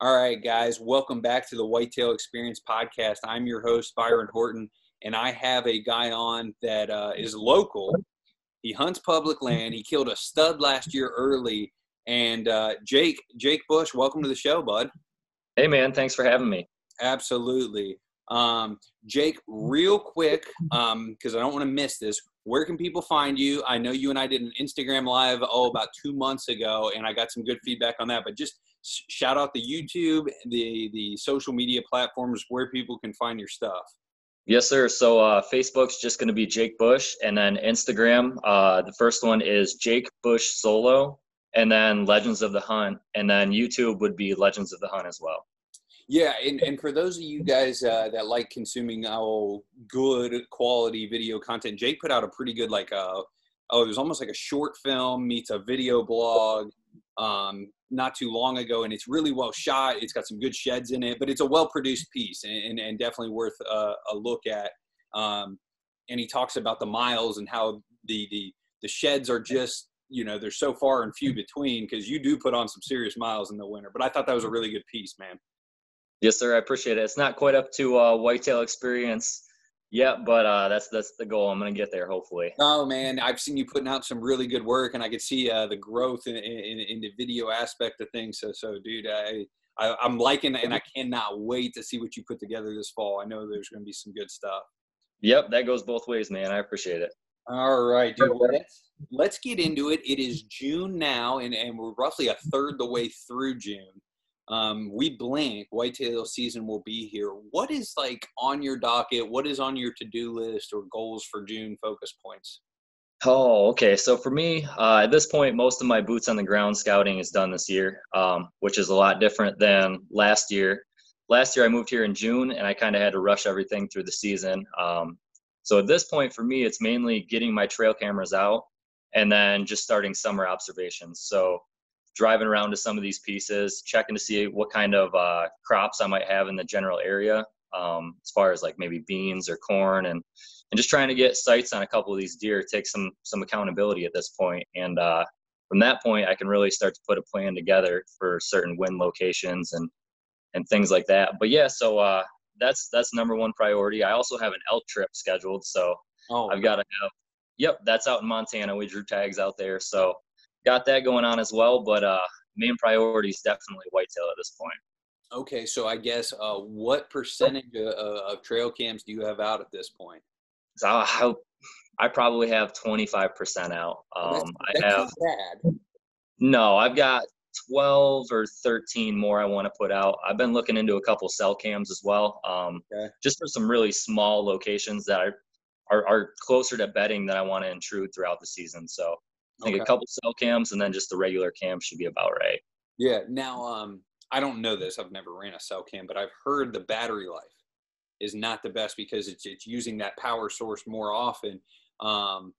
All right, guys, welcome back to the Whitetail Experience podcast. I'm your host, Byron Horton, and I have a guy on that uh, is local. He hunts public land. He killed a stud last year early. And uh, Jake, Jake Bush, welcome to the show, bud. Hey, man, thanks for having me. Absolutely. Um, Jake, real quick, because um, I don't want to miss this. Where can people find you? I know you and I did an Instagram live oh about two months ago, and I got some good feedback on that. But just shout out the YouTube, the the social media platforms where people can find your stuff. Yes, sir. So uh, Facebook's just going to be Jake Bush, and then Instagram, uh, the first one is Jake Bush Solo, and then Legends of the Hunt, and then YouTube would be Legends of the Hunt as well. Yeah, and, and for those of you guys uh, that like consuming oh good quality video content, Jake put out a pretty good like uh oh it was almost like a short film meets a video blog um, not too long ago, and it's really well shot. It's got some good sheds in it, but it's a well produced piece and, and, and, definitely worth a, a look at. Um, and he talks about the miles and how the the the sheds are just you know they're so far and few between because you do put on some serious miles in the winter. But I thought that was a really good piece, man. Yes, sir. I appreciate it. It's not quite up to uh, whitetail experience yet, but uh, that's that's the goal. I'm gonna get there hopefully. Oh man, I've seen you putting out some really good work, and I could see uh, the growth in, in, in, the video aspect of things. So, so dude, I, I I'm liking, it, and I cannot wait to see what you put together this fall. I know there's gonna be some good stuff. Yep, that goes both ways, man. I appreciate it. All right, dude. Let's let's get into it. It is June now, and, and we're roughly a third the way through June um, we blink whitetail season will be here. What is like on your docket? What is on your to-do list or goals for june focus points? Oh okay. So for me uh, at this point most of my boots on the ground scouting is done this year um, which is a lot different than last year. Last year i moved here in june and i kind of had to rush everything through the season um, so at this point for me it's mainly getting my trail cameras out and then just starting summer observations. So driving around to some of these pieces, checking to see what kind of uh, crops I might have in the general area, um, as far as like maybe beans or corn, and and just trying to get sights on a couple of these deer, take some some accountability at this point, and uh, from that point, I can really start to put a plan together for certain wind locations and and things like that. But yeah, so uh, that's that's number one priority. I also have an elk trip scheduled, so oh, I've got to have. Yep, that's out in Montana. We drew tags out there, so got that going on as well. But uh, main priority is definitely whitetail at this point. Okay, so I guess uh, what percentage of, of, trail cams do you have out at this point? So I, I probably have 25% out. Um, that's, that's I have bad. No, I've got 12 or 13 more I want to put out. I've been looking into a couple cell cams as well, um, okay. just for some really small locations that are, are, are closer to bedding that I want to intrude throughout the season. So I think okay. a couple cell cams and then just the regular cam should be about right. Yeah. Now, um, I don't know this. I've never ran a cell cam, but I've heard the battery life is not the best because it's it's using that power source more often. Um,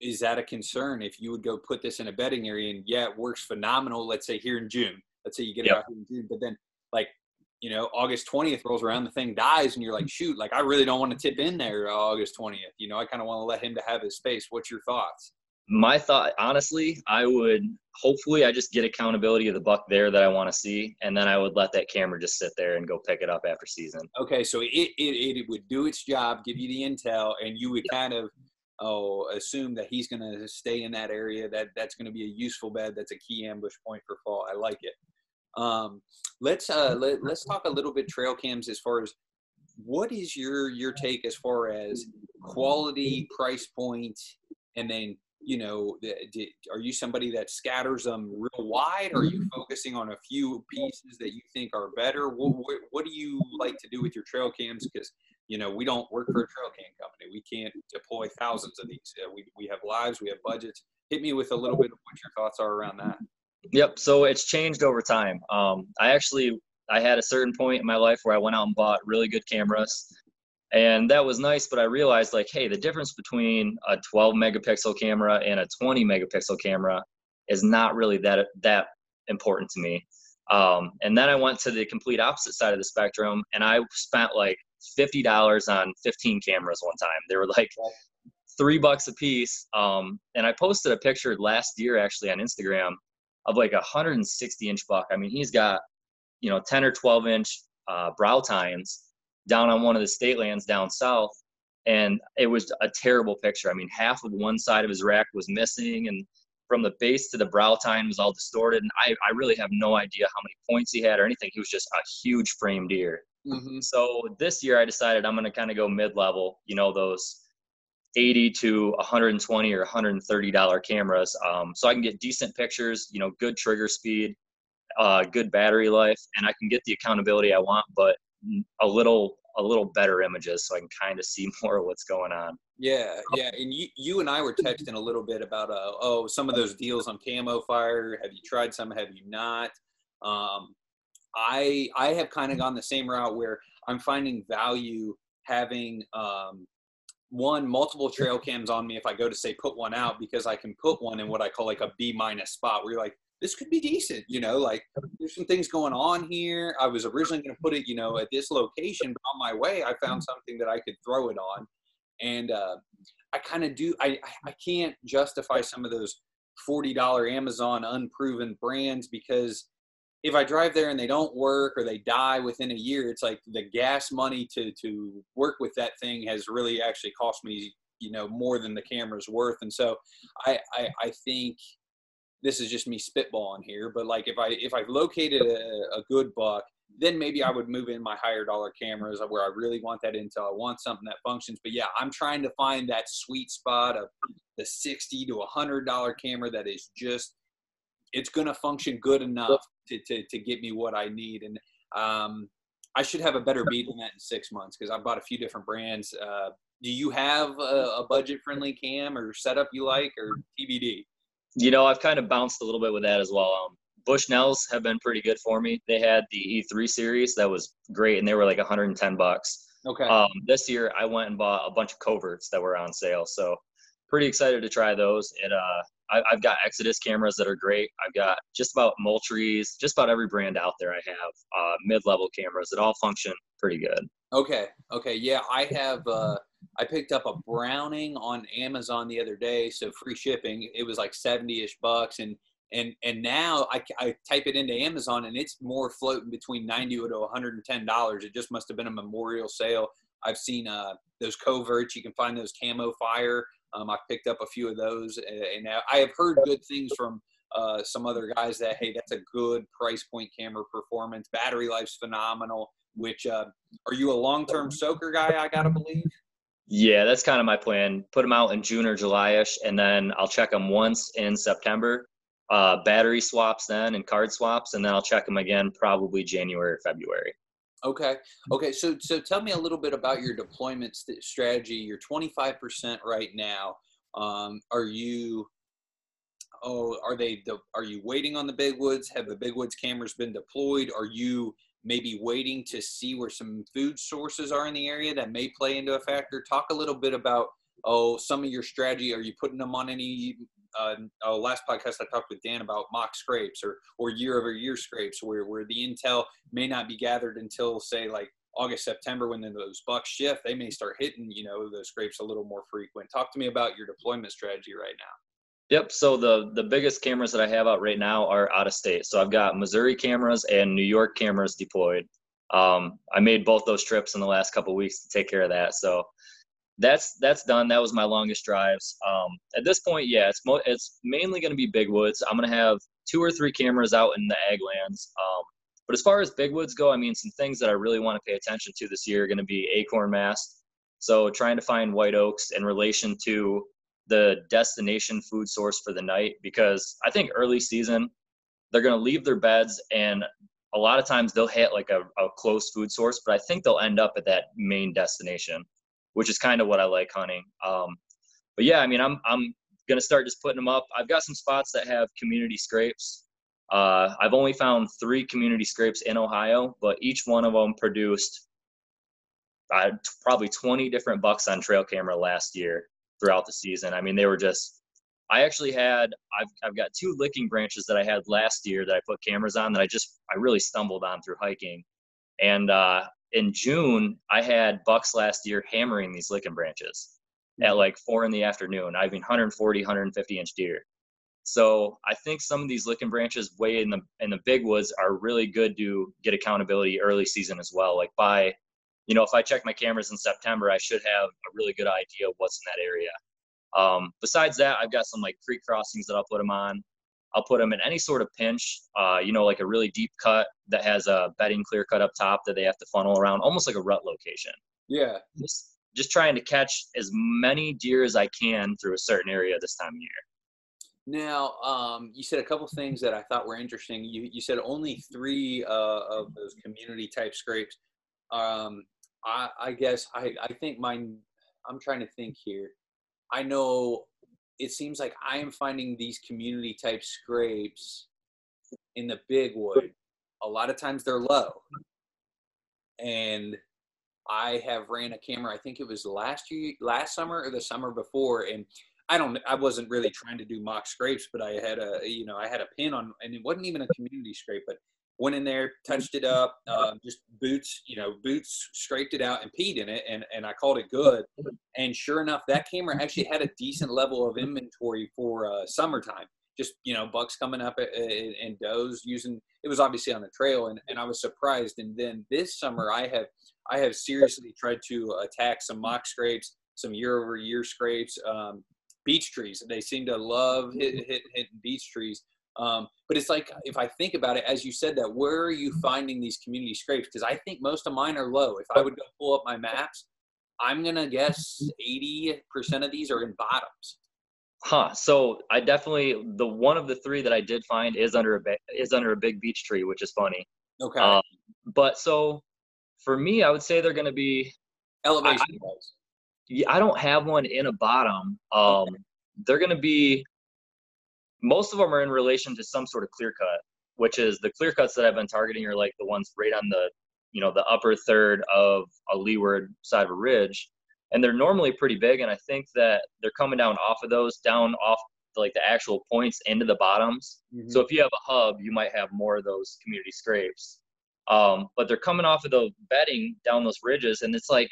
is that a concern if you would go put this in a bedding area and yeah, it works phenomenal. Let's say here in June. Let's say you get yep. it out here in June, but then like you know August twentieth rolls around, the thing dies, and you're like, shoot, like I really don't want to tip in there August twentieth. You know, I kind of want to let him to have his space. What's your thoughts? My thought honestly i would hopefully i just get accountability of the buck there that i want to see and then i would let that camera just sit there and go pick it up after season. Okay so it, it, it would do its job give you the intel and you would kind of oh assume that he's going to stay in that area that that's going to be a useful bed that's a key ambush point for fall. I like it. Um, let's uh, let, let's talk a little bit trail cams as far as what is your your take as far as quality price point and then you know, are you somebody that scatters them real wide? Or are you mm-hmm. focusing on a few pieces that you think are better? What, what, what do you like to do with your trail cams? Because, you know, we don't work for a trail cam company. We can't deploy thousands of these. Uh, we, we have lives, we have budgets. Hit me with a little bit of what your thoughts are around that. Yep. So it's changed over time. Um, I actually, I had a certain point in my life where I went out and bought really good cameras and that was nice but i realized like hey the difference between a 12 megapixel camera and a 20 megapixel camera is not really that that important to me. Um, and then i went to the complete opposite side of the spectrum and i spent like $50 on 15 cameras one time. They were like three bucks a piece um, and i posted a picture last year actually on instagram of like a 160 inch buck. I mean he's got you know 10 or 12 inch uh, brow tines down on one of the state lands down south and it was a terrible picture. I mean half of one side of his rack was missing and from the base to the brow tine was all distorted and i, I really have no idea how many points he had or anything. He was just a huge frame deer. Mm-hmm. so this year i decided i'm going to kind of go mid-level you know those 80 to 120 or 130 dollar cameras um, so i can get decent pictures you know good trigger speed uh, good battery life and i can get the accountability i want but a little a little better images so i can kind of see more of what's going on. Yeah yeah and you you and i were texting a little bit about uh, oh some of those deals on Camofire have you tried some have you not? Um, i i have kind of gone the same route where i'm finding value having um, one multiple trail cams on me if I go to say put one out because I can put one in what I call like a B minus spot where you're like this could be decent, you know, like there's some things going on here. I was originally going to put it, you know, at this location, but on my way I found something that I could throw it on, and uh, I kind of do. I I can't justify some of those forty dollar Amazon unproven brands because if I drive there and they don't work or they die within a year, it's like the gas money to to work with that thing has really actually cost me, you know, more than the camera's worth. And so I I, I think this is just me spitballing here, but like if I if I've located a, a good buck, then maybe I would move in my higher dollar cameras where I really want that intel. I want something that functions. But yeah, I'm trying to find that sweet spot of the sixty to a hundred dollar camera that is just it's going to function good enough to, to, to get me what I need. And um, I should have a better beat on that in six months because I bought a few different brands. Uh, do you have a, a budget friendly cam or setup you like or TBD? You know, I've kind of bounced a little bit with that as well. Um, Bushnells have been pretty good for me. They had the E3 series that was great, and they were like 110 bucks. Okay. Um, this year, I went and bought a bunch of coverts that were on sale, so pretty excited to try those. And uh, I, have got Exodus cameras that are great. I've got just about Moultries, just about every brand out there. I have uh, mid-level cameras that all function pretty good. Okay. Okay. Yeah, I have. Uh, I picked up a Browning on Amazon the other day, so free shipping. It was like seventy-ish bucks, and and and now I, I type it into Amazon, and it's more floating between ninety to one hundred and ten dollars. It just must have been a memorial sale. I've seen uh, those coverts. You can find those Camofire um, I picked up a few of those, and, I have heard good things from uh, some other guys that hey, that's a good price point camera performance. Battery life's phenomenal. Which uh, are you a long term soaker guy? I gotta believe. Yeah, that's kind of my plan. Put them out in June or July-ish, and then I'll check them once in September. Uh, battery swaps then and card swaps, and then I'll check them again probably January or February. Okay. Okay. So, so tell me a little bit about your deployment st- strategy. You're 25% right now. Um, are you, oh, are they, de- are you waiting on the big woods? Have the big woods cameras been deployed? Are you maybe waiting to see where some food sources are in the area that may play into a factor? Talk a little bit about, oh, some of your strategy. Are you putting them on any uh, uh, last podcast I talked with Dan about mock scrapes or or year over year scrapes where where the intel may not be gathered until say like August September when then those bucks shift they may start hitting you know those scrapes a little more frequent. Talk to me about your deployment strategy right now. Yep. So the the biggest cameras that I have out right now are out of state. So I've got Missouri cameras and New York cameras deployed. Um, I made both those trips in the last couple weeks to take care of that. So that's that's done. That was my longest drives. Um, at this point, yeah, it's mo- it's mainly going to be big woods. I'm going to have two or three cameras out in the ag lands. Um, but as far as big woods go, I mean, some things that I really want to pay attention to this year are going to be acorn mast. So trying to find white oaks in relation to the destination food source for the night, because I think early season they're going to leave their beds and a lot of times they'll hit like a, a close food source, but I think they'll end up at that main destination which is kind of what I like hunting. Um, but yeah, I mean, I'm I'm gonna start just putting them up. I've got some spots that have community scrapes. Uh, I've only found three community scrapes in Ohio, but each one of them produced uh, probably 20 different bucks on trail camera last year throughout the season. I mean, they were just. I actually had I've I've got two licking branches that I had last year that I put cameras on that I just I really stumbled on through hiking, and uh, in June, I had bucks last year hammering these licking branches mm-hmm. at like four in the afternoon. I mean, 140, 150 inch deer. So I think some of these licking branches way in the in the big woods are really good to get accountability early season as well. Like by, you know, if I check my cameras in September, I should have a really good idea of what's in that area. Um, besides that, I've got some like creek crossings that I'll put them on. I'll put them in any sort of pinch, uh, you know, like a really deep cut that has a bedding clear cut up top that they have to funnel around, almost like a rut location. Yeah. Just, just trying to catch as many deer as I can through a certain area this time of year. Now, um, you said a couple things that I thought were interesting. You, you said only three uh, of those community type scrapes. Um, I, I guess I, I think mine, I'm trying to think here. I know it seems like I am finding these community type scrapes in the big wood. A lot of times they're low. And I have ran a camera, I think it was last year, last summer or the summer before. And I don't, I wasn't really trying to do mock scrapes, but I had a, you know, I had a pin on, and it wasn't even a community scrape, but went in there, touched it up, um, just boots, you know, boots scraped it out and peed in it, and and I called it good. And sure enough, that camera actually had a decent level of inventory for uh, summertime. Just you know, bucks coming up and does using. It was obviously on the trail, and, and I was surprised. And then this summer, I have I have seriously tried to attack some mock scrapes, some year over year scrapes, um, beech trees. They seem to love hit, hit, hitting beech trees. Um, but it's like if I think about it, as you said that, where are you mm-hmm. finding these community scrapes? Because I think most of mine are low. If I would go pull up my maps, I'm gonna guess 80% of these are in bottoms. Huh. So I definitely the one of the three that I did find is under a is under a big beech tree, which is funny. Okay. Um, but so for me, I would say they're gonna be elevation I, Yeah, I don't have one in a bottom. Um, okay. they're gonna be most of them are in relation to some sort of clear cut, which is the clear cuts that I've been targeting are like the ones right on the, you know, the upper third of a leeward side of a ridge. And they're normally pretty big. And I think that they're coming down off of those, down off like the actual points into the bottoms. Mm-hmm. So if you have a hub, you might have more of those community scrapes. Um, but they're coming off of the bedding down those ridges, and it's like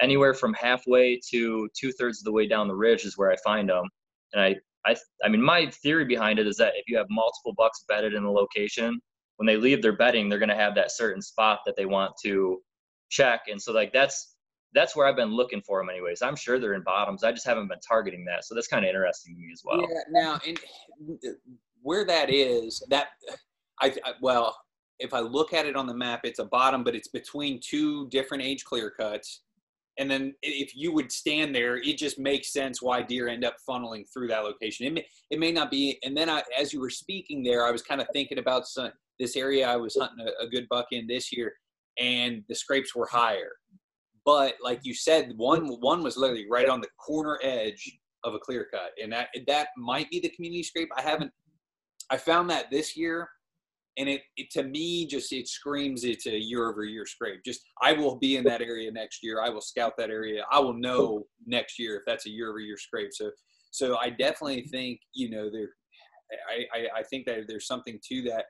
anywhere from halfway to two thirds of the way down the ridge is where I find them. And I I, I mean, my theory behind it is that if you have multiple bucks bedded in a location, when they leave their bedding, they're going to have that certain spot that they want to check. And so, like, that's that's where I've been looking for them, anyways. I'm sure they're in bottoms. I just haven't been targeting that. So that's kind of interesting to me as well. Yeah. Now, and where that is, that I, I well, if I look at it on the map, it's a bottom, but it's between two different age clear cuts and then if you would stand there, it just makes sense why deer end up funneling through that location. It may, it may not be. And then I, as you were speaking there, I was kind of thinking about some, this area I was hunting a, a good buck in this year, and the scrapes were higher. But like you said, one one was literally right on the corner edge of a clear cut, and that that might be the community scrape. I haven't. I found that this year and it, it, to me just it screams it's a year over year scrape just i will be in that area next year i will scout that area i will know next year if that's a year over year scrape so so i definitely think you know there I, I, I think that there's something to that.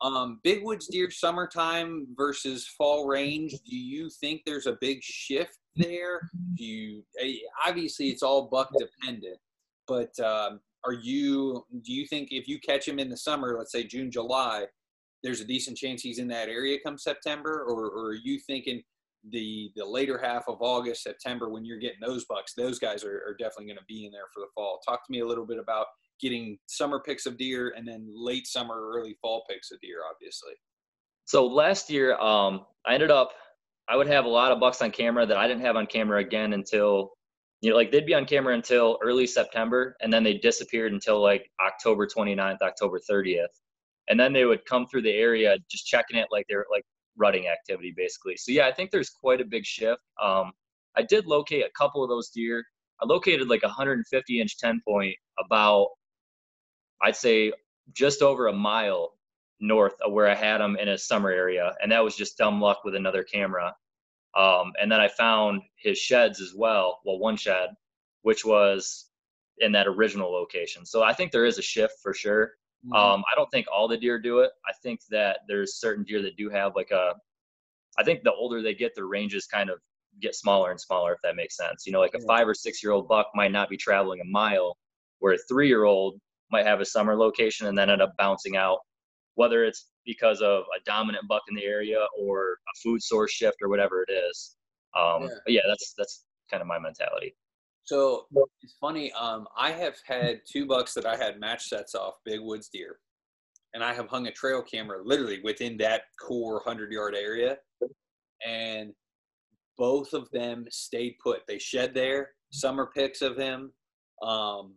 Um, big woods deer summertime versus fall range. Do you think there's a big shift there? Do you eh, obviously it's all buck dependent, but um, are you do you think if you catch him in the summer, let's say June, July, there's a decent chance he's in that area come September, or, or are you thinking the the later half of August, September when you're getting those bucks, those guys are, are definitely going to be in there for the fall. Talk to me a little bit about getting summer picks of deer and then late summer, early fall picks of deer, obviously. So last year, um, I ended up I would have a lot of bucks on camera that I didn't have on camera again until you know like they'd be on camera until early September and then they disappeared until like October 29th, October 30th and then they would come through the area just checking it like they're like rutting activity basically. So yeah, I think there's quite a big shift. Um, I did locate a couple of those deer. I located like a 150 inch 10 point about, I'd say just over a mile north of where I had them in a summer area. And that was just dumb luck with another camera. Um, and then I found his sheds as well. Well, one shed, which was in that original location. So I think there is a shift for sure. Mm-hmm. Um, I don't think all the deer do it. I think that there's certain deer that do have like a. I think the older they get, their ranges kind of get smaller and smaller. If that makes sense, you know, like a five or six year old buck might not be traveling a mile, where a three year old might have a summer location and then end up bouncing out, whether it's because of a dominant buck in the area or a food source shift or whatever it is. Um, yeah. Yeah, that's that's kind of my mentality. So it's funny. Um, I have had two bucks that I had match sets off big woods deer, and I have hung a trail camera literally within that core hundred yard area, and both of them stayed put. They shed there. Summer pics of him. Um,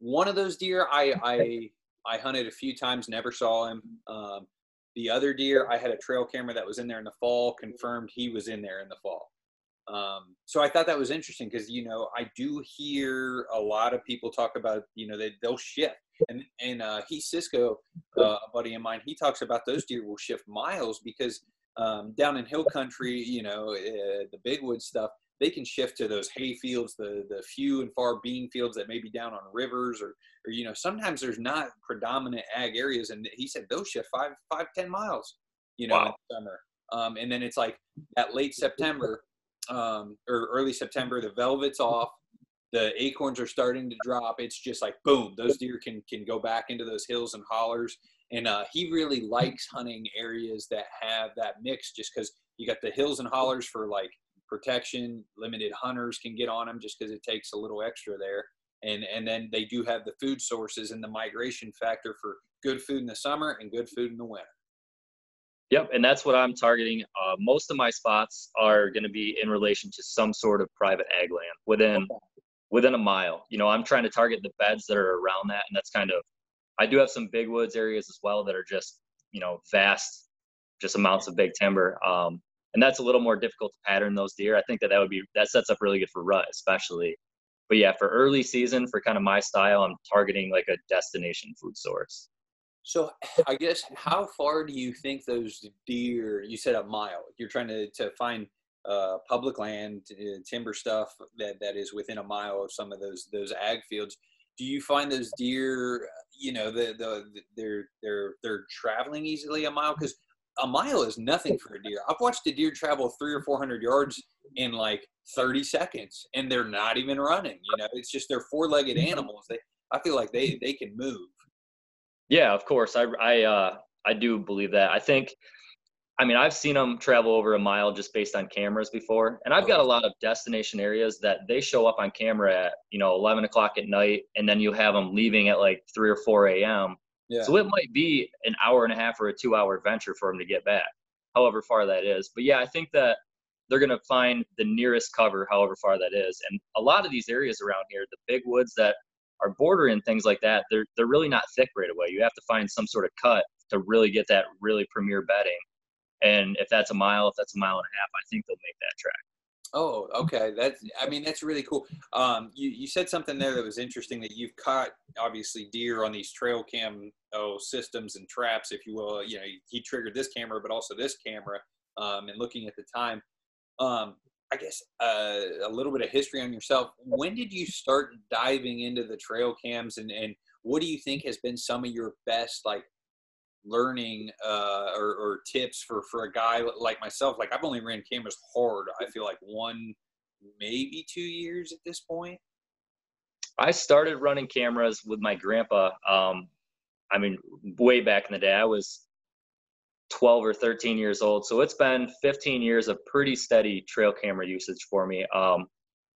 one of those deer I I I hunted a few times, never saw him. Um, the other deer, I had a trail camera that was in there in the fall, confirmed he was in there in the fall. Um, so I thought that was interesting because you know I do hear a lot of people talk about you know they they'll shift and and uh, he Cisco, uh, a buddy of mine, he talks about those deer will shift miles because um, down in hill country, you know, uh, the big wood stuff, they can shift to those hay fields, the the few and far bean fields that may be down on rivers or or you know sometimes there's not predominant ag areas, and he said those shift five five ten miles, you know, wow. in summer. Um, and then it's like at late September um, or early September, the velvet's off, the acorns are starting to drop. It's just like boom, those deer can can go back into those hills and hollers. And uh, he really likes hunting areas that have that mix, just because you got the hills and hollers for like protection. Limited hunters can get on them just because it takes a little extra there. And and then they do have the food sources and the migration factor for good food in the summer and good food in the winter. Yep, and that's what I'm targeting. Uh, most of my spots are going to be in relation to some sort of private ag land within okay. within a mile. You know, I'm trying to target the beds that are around that, and that's kind of. I do have some big woods areas as well that are just you know vast, just amounts of big timber, um, and that's a little more difficult to pattern those deer. I think that that would be that sets up really good for rut, especially. But yeah, for early season, for kind of my style, I'm targeting like a destination food source. So I guess how far do you think those deer? You said a mile. You're trying to to find uh, public land, uh, timber stuff that that is within a mile of some of those those ag fields. Do you find those deer? You know, the the, the they're they're they're traveling easily a mile because a mile is nothing for a deer. I've watched a deer travel three or four hundred yards in like 30 seconds, and they're not even running. You know, it's just they're four-legged mm-hmm. animals. They, I feel like they they can move. Yeah, of course. I I uh, I do believe that. I think. I mean, I've seen them travel over a mile just based on cameras before, and I've got a lot of destination areas that they show up on camera at you know 11 o'clock at night, and then you have them leaving at like 3 or 4 a.m. Yeah. So it might be an hour and a half or a two-hour adventure for them to get back, however far that is. But yeah, I think that they're going to find the nearest cover, however far that is. And a lot of these areas around here, the big woods that are bordering things like that, they're they're really not thick right away. You have to find some sort of cut to really get that really premier bedding. And if that's a mile, if that's a mile and a half, I think they'll make that track. Oh, okay. That's I mean that's really cool. Um, you you said something there that was interesting that you've caught obviously deer on these trail cam oh systems and traps, if you will. You know, he triggered this camera, but also this camera. Um, and looking at the time, um, I guess uh, a little bit of history on yourself. When did you start diving into the trail cams, and and what do you think has been some of your best like learning uh, or, or tips for for a guy like myself? Like I've only ran cameras hard. I feel like one, maybe two years at this point. I started running cameras with my grandpa. Um, I mean, way back in the day, I was 12 or 13 years old. So it's been 15 years of pretty steady trail camera usage for me. Um,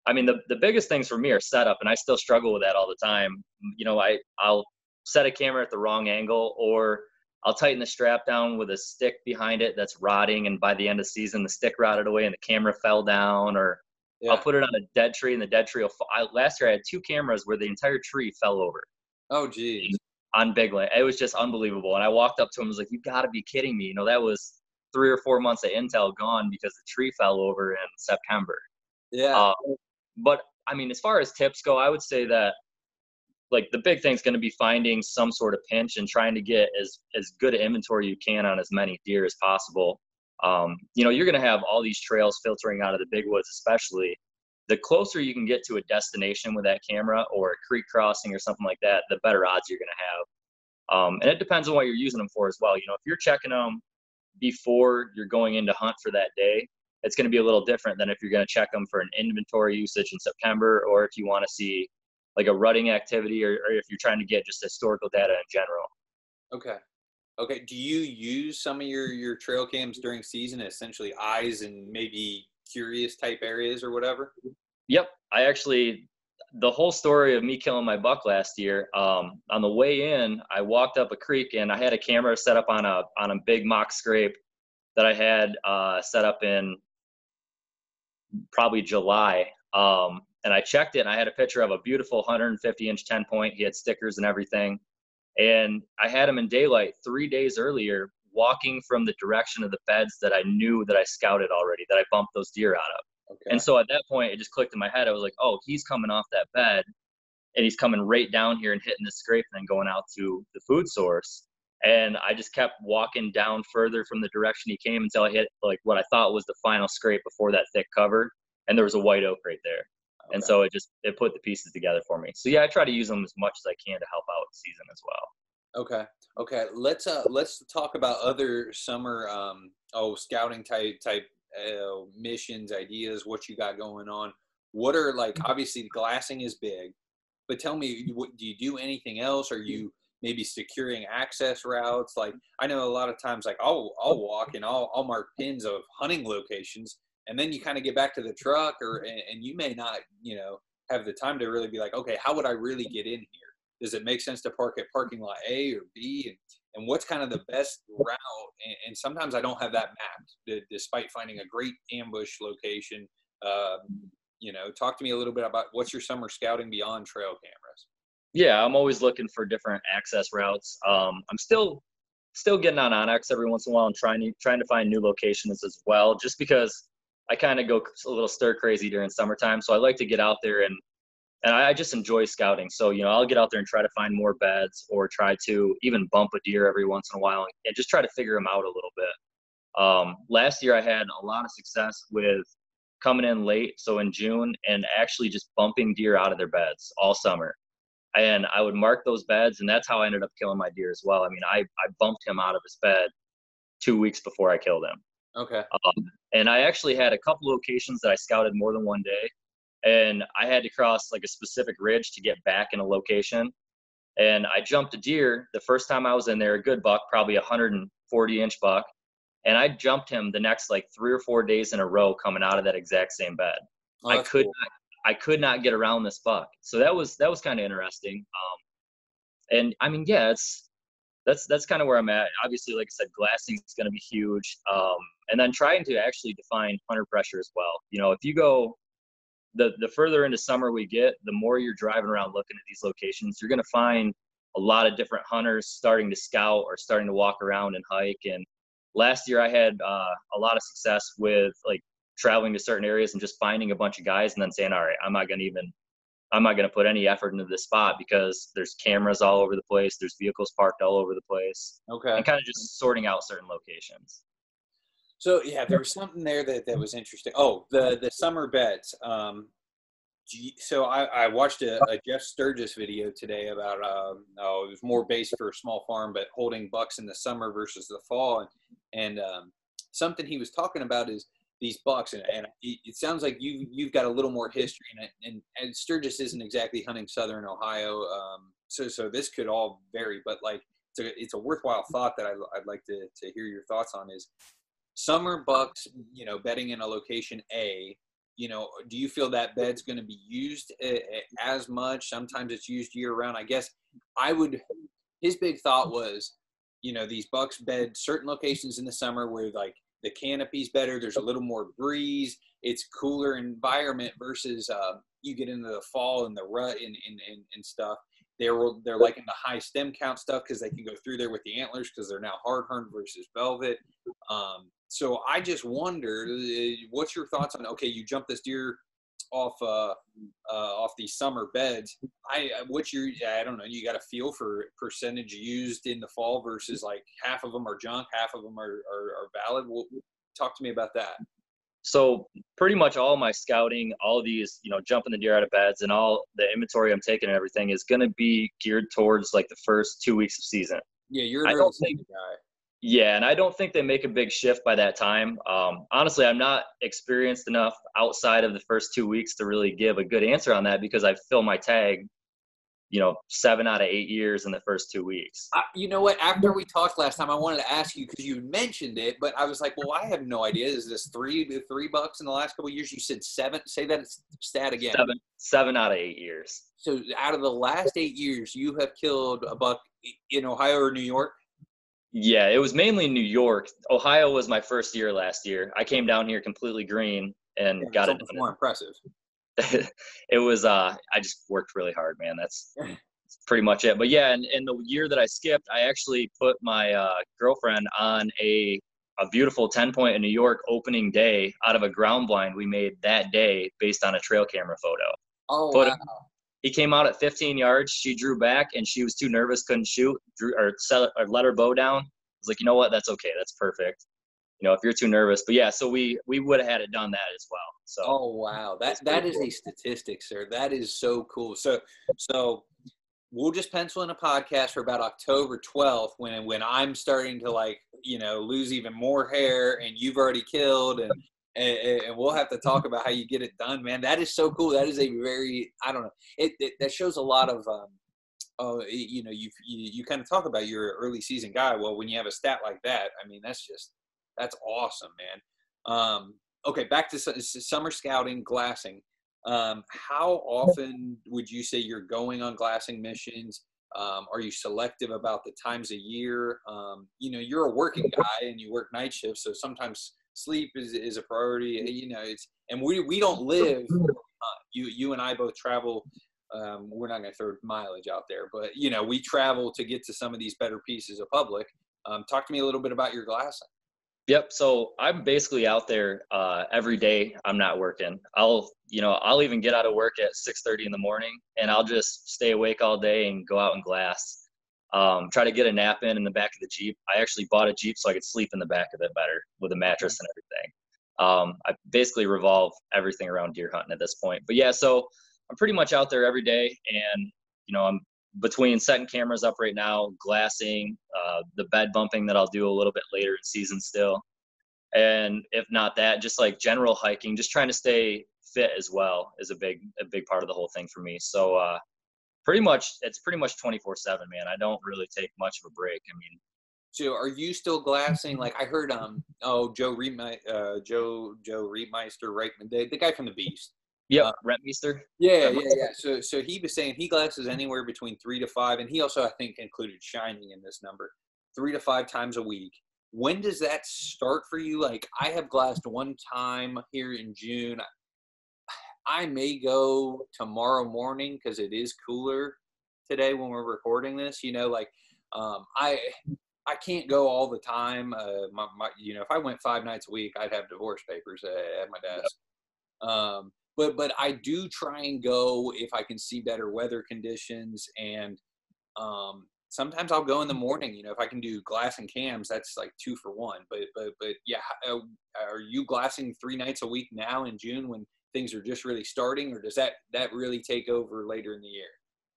I mean, the, the biggest things for me are setup, and I still struggle with that all the time. You know, I, I'll set a camera at the wrong angle, or I'll tighten the strap down with a stick behind it that's rotting, and by the end of season, the stick rotted away and the camera fell down, or yeah. I'll put it on a dead tree and the dead tree will fall. I, last year, I had two cameras where the entire tree fell over. Oh, geez on Big Land. It was just unbelievable. And I walked up to him and was like, You got to be kidding me. You know, that was three or four months of Intel gone because the tree fell over in September. Yeah. Uh, but I mean, as far as tips go, I would say that like the big thing is going to be finding some sort of pinch and trying to get as as good inventory you can on as many deer as possible. Um, you know, you're going to have all these trails filtering out of the big woods, especially the closer you can get to a destination with that camera or a creek crossing or something like that, the better odds you're going to have. Um, and it depends on what you're using them for as well. You know, if you're checking them before you're going in to hunt for that day, it's going to be a little different than if you're going to check them for an inventory usage in September or if you want to see like a rutting activity or, or if you're trying to get just historical data in general. Okay. Okay. Do you use some of your your trail cams during season, essentially eyes and maybe curious type areas or whatever? Yep. I actually the whole story of me killing my buck last year. Um, on the way in, I walked up a creek and I had a camera set up on a on a big mock scrape that I had uh, set up in probably July. Um, and I checked it and I had a picture of a beautiful 150 inch 10 point. He had stickers and everything. And I had him in daylight three days earlier, walking from the direction of the beds that I knew that I scouted already, that I bumped those deer out of. Okay. And so at that point, it just clicked in my head. I was like, oh, he's coming off that bed and he's coming right down here and hitting the scrape and then going out to the food source. And I just kept walking down further from the direction he came until I hit like what I thought was the final scrape before that thick cover. And there was a white oak right there. Okay. And so it just it put the pieces together for me. So yeah, I try to use them as much as I can to help out the season as well. Okay. Okay. Let's uh let's talk about other summer um oh scouting type type uh, missions, ideas, what you got going on. What are like mm-hmm. obviously glassing is big, but tell me, what, do you do anything else? Are you maybe securing access routes? Like I know a lot of times, like I'll I'll walk and I'll I'll mark pins of hunting locations, and then you kind of get back to the truck, or and, and you may not you know have the time to really be like, okay, how would I really get in here? Does it make sense to park at parking lot A or B? And and what's kind of the best route. And, and sometimes I don't have that mapped, despite finding a great ambush location. Um, you know, talk to me a little bit about what's your summer scouting beyond trail cameras. Yeah, I'm always looking for different access routes. Um, I'm still still getting on onX every once in a while and trying to trying to find new locations as well. Just because I kind of go a little stir crazy during summertime, so I like to get out there and and I just enjoy scouting. So, you know, I'll get out there and try to find more beds or try to even bump a deer every once in a while and just try to figure them out a little bit. Um, last year, I had a lot of success with coming in late, so in June, and actually just bumping deer out of their beds all summer. And I would mark those beds, and that's how I ended up killing my deer as well. I mean, I, I bumped him out of his bed two weeks before I killed him. Okay. Um, and I actually had a couple locations that I scouted more than one day and I had to cross like a specific ridge to get back in a location. And I jumped a deer the first time I was in there, a good buck, probably a 140 inch buck. And I jumped him the next like three or four days in a row coming out of that exact same bed. Oh, I could cool. not, I could not get around this buck. So that was that was kind of interesting. Um, and I mean, yeah, it's that's that's kind of where I'm at. Obviously, like I said, glassing is going to be huge. Um, and then trying to actually define hunter pressure as well. You know, if you go the the further into summer we get, the more you're driving around looking at these locations, you're going to find a lot of different hunters starting to scout or starting to walk around and hike. And last year I had uh, a lot of success with like traveling to certain areas and just finding a bunch of guys and then saying, all right, I'm not going to even, I'm not going to put any effort into this spot because there's cameras all over the place. There's vehicles parked all over the place. Okay. And kind of just sorting out certain locations. So yeah, there was something there that, that was interesting. Oh, the the summer beds. Um, so I, I watched a, a, Jeff Sturgis video today about um, oh it was more based for a small farm, but holding bucks in the summer versus the fall, and and um, something he was talking about is these bucks, and, and it sounds like you you've got a little more history in it, and, and Sturgis isn't exactly hunting southern Ohio, um, so so this could all vary, but like it's a it's a worthwhile thought that I, I'd like to to hear your thoughts on is summer bucks, you know, bedding in a location A, you know, do you feel that bed's going to be used as much? Sometimes it's used year round. I guess I would. His big thought was, you know, these bucks bed certain locations in the summer where like the canopy's better. There's a little more breeze. It's cooler environment versus uh, you get into the fall and the rut and, and, and, and stuff. They're they're liking the high stem count stuff because they can go through there with the antlers because they're now hard horn versus velvet. Um, so I just wondered, uh, what's your thoughts on? Okay, you jump this deer off uh, uh, off these summer beds. I uh, what's your I don't know. You got a feel for percentage used in the fall versus like half of them are junk, half of them are are, are valid. Well, talk to me about that. So pretty much all my scouting, all these you know jumping the deer out of beds, and all the inventory I'm taking and everything is going to be geared towards like the first two weeks of season. Yeah, you're. I don't think. Guy. Yeah, and I don't think they make a big shift by that time. Um, honestly, I'm not experienced enough outside of the first two weeks to really give a good answer on that because I fill my tag you know, seven out of eight years in the first two weeks. I, you know what? After we talked last time, I wanted to ask you because you mentioned it, but I was like, well, I have no idea. Is this three three bucks in the last couple years? You said seven. Say that stat again. Seven seven out of eight years. So out of the last eight years, you have killed a buck in Ohio or New York. Yeah, it was mainly New York. Ohio was my first year last year. I came down here completely green and Yeah, got it. more impressive. it was uh I just worked really hard, man. That's that's pretty much it. But yeah, and, and the year that I skipped, I actually put my uh, girlfriend on a a beautiful 10 point in New York opening day out of a ground blind we made that day based on a trail camera photo. Oh wow. He came out at 15 yards. She drew back and she was too nervous, couldn't shoot, drew or, set, or let her bow down. I was like, you know what? That's okay. That's perfect. You know, if you're too nervous. But yeah, so we we would have had it done that as well. So Oh wow, that that pretty cool. a statistic, sir. That is so cool. So so we'll just pencil in a podcast for about October twelfth when when I'm starting to like you know lose even more hair and you've already killed and. And, and we'll have to talk about how you get it done, man. That is so cool. That is a very, I don't know, it, it that shows a lot of, um, oh, you know, you you, kind of talk about your early season guy. Well, when you have a stat like that, I mean, that's just that's awesome, man. Um, okay, back to su- summer scouting, glassing. Um, how often would you say you're going on glassing missions? Um, are you selective about the times a year? Um, you know, you're a working guy and you work night shifts, so sometimes sleep is, is a priority. You know, it's and we we don't live. Uh, you you and I both travel. Um, we're not going to throw mileage out there, but you know, we travel to get to some of these better pieces of public. Um, talk to me a little bit about your glassing. Yep. So I'm basically out there uh, every day. I'm not working. I'll, you know, I'll even get out of work at 6:30 in the morning, and I'll just stay awake all day and go out and glass. Um, try to get a nap in in the back of the Jeep. I actually bought a Jeep so I could sleep in the back of it better with a mattress and everything. Um, I basically revolve everything around deer hunting at this point. But yeah, so I'm pretty much out there every day, and you know, I'm between setting cameras up right now, glassing, uh, the bed bumping that I'll do a little bit later in season still. And if not that, just like general hiking, just trying to stay fit as well is a big a big part of the whole thing for me. So uh, pretty much it's pretty much 24 7 man i don't really take much of a break i mean So are you still glassing? Like I heard, um, oh Joe Reedme- uh, Joe Joe Reedmeister, right? The, the guy from the Beast. yep Uh, rentmeester Yeah, yeah, yeah. So so he was saying he glasses anywhere between three to five, and he also I think included shining in this number, three to five times a week. When does that start for you? Like I have glassed one time here in June. I may go tomorrow morning because it is cooler today when we're recording this. You know, like um, I I can't go all the time. Uh, my, my, you know, if I went five nights a week, I'd have divorce papers uh, at my desk. Um, but but I do try and go if I can see better weather conditions, and um, sometimes I'll go in the morning. You know, if I can do glass and cams, that's like two for one. But but but yeah, uh, are you glassing three nights a week now in June when things are just really starting, or does that that really take over later in the year?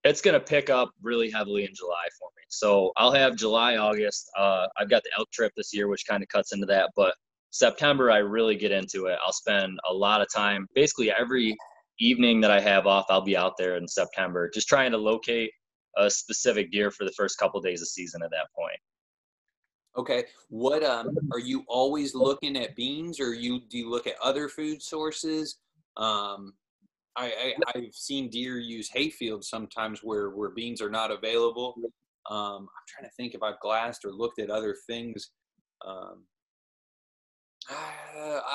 it's going to pick up really heavily in july for me so i'll have july august uh, i've got the elk trip this year which kind of cuts into that but september i really get into it i'll spend a lot of time basically every evening that i have off i'll be out there in september just trying to locate a specific deer for the first couple days of season at that point Okay, what um are you always looking at beans, or you do you look at other food sources? Um, I, I I've seen deer use hayfields sometimes where where beans are not available. Um, I'm trying to think if I've glassed or looked at other things. Um,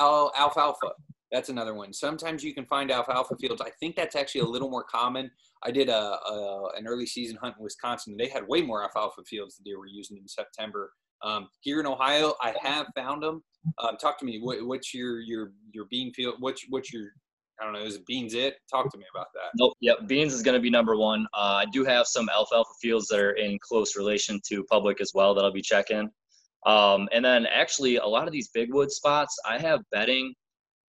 uh, alfalfa. That's another one. Sometimes you can find alfalfa fields. I think that's actually a little more common. I did a, a an early season hunt in Wisconsin. And they had way more alfalfa fields that they were using in September. Um, here in Ohio, I have found them. Um, talk to me. What, what's your your your bean field? What's what's your I don't know. Is beans it? Talk to me about that. Nope. Yep. Beans is going to be number one. Uh, I do have some alfalfa fields that are in close relation to public as well that I'll be checking. Um, and then actually, a lot of these big wood spots, I have bedding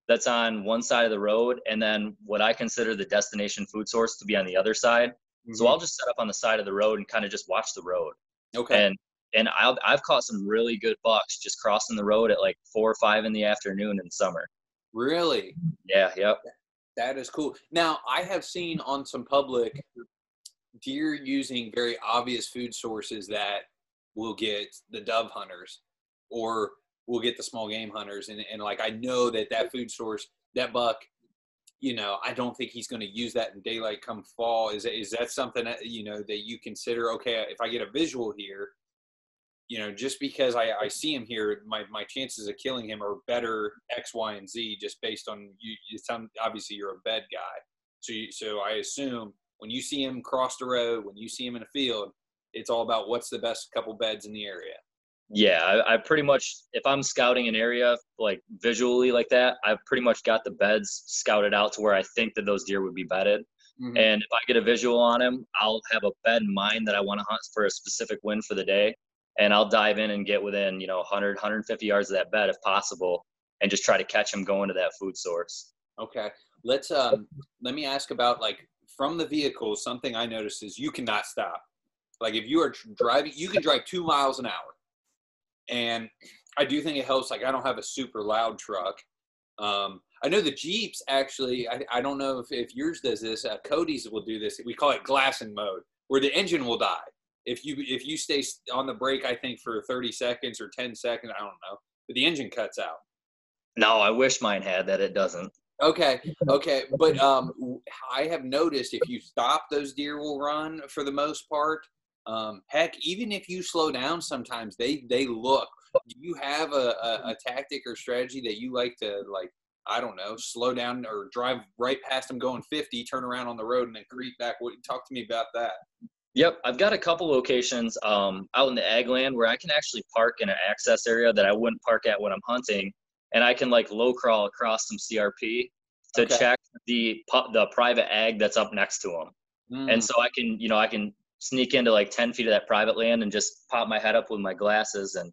that's on one side of the road, and then what I consider the destination food source to be on the other side. So I'll just set up on the side of the road and kind of just watch the road. okay. And and I'll, I've caught some really good bucks just crossing the road at like four or five in the afternoon in summer. really, Yeah. Yep. That is cool. Now I have seen on some public deer using very obvious food sources that will get the dove hunters or will get the small game hunters and, and like i know that that food source that buck you know i don't think he's going to use that in daylight come fall is, is that something that you know that you consider okay if i get a visual here you know, just because I, I see him here, my, my chances of killing him are better X, Y, and Z just based on you. you sound, obviously, you're a bed guy, so you, so I assume when you see him cross the road, when you see him in a field, it's all about what's the best couple beds in the area. Yeah, I, I pretty much if I'm scouting an area like visually like that, I've pretty much got the beds scouted out to where I think that those deer would be bedded. Mm-hmm. And if I get a visual on him, I'll have a bed in mind that I want to hunt for a specific wind for the day and I'll dive in and get within, you know, 100, 150 yards of that bed if possible, and just try to catch them going to that food source. Okay. Let's um let me ask about like from the vehicle. Something I noticed is you cannot stop. Like if you are driving, you can drive two miles an hour, and I do think it helps. Like I don't have a super loud truck. Um, I know the Jeeps actually. I, I don't know if, if yours does this. Uh, Cody's will do this. We call it glassing mode, where the engine will die if you if you stay on the brake, I think for 30 seconds or 10 seconds, I don't know, but the engine cuts out. No, I wish mine had that. It doesn't. Okay, okay, but um, I have noticed if you stop, those deer will run for the most part. Um, heck, even if you slow down, sometimes they they look. Do you have a, a, a tactic or strategy that you like to like? I don't know, slow down or drive right past them going 50, turn around on the road, and then creep back. What talk to me about that? Yep, I've got a couple locations um, out in the ag land where I can actually park in an access area that I wouldn't park at when I'm hunting, and I can like low crawl across some CRP to okay. check the the private ag that's up next to them, mm. and so I can you know I can sneak into like 10 feet of that private land and just pop my head up with my glasses and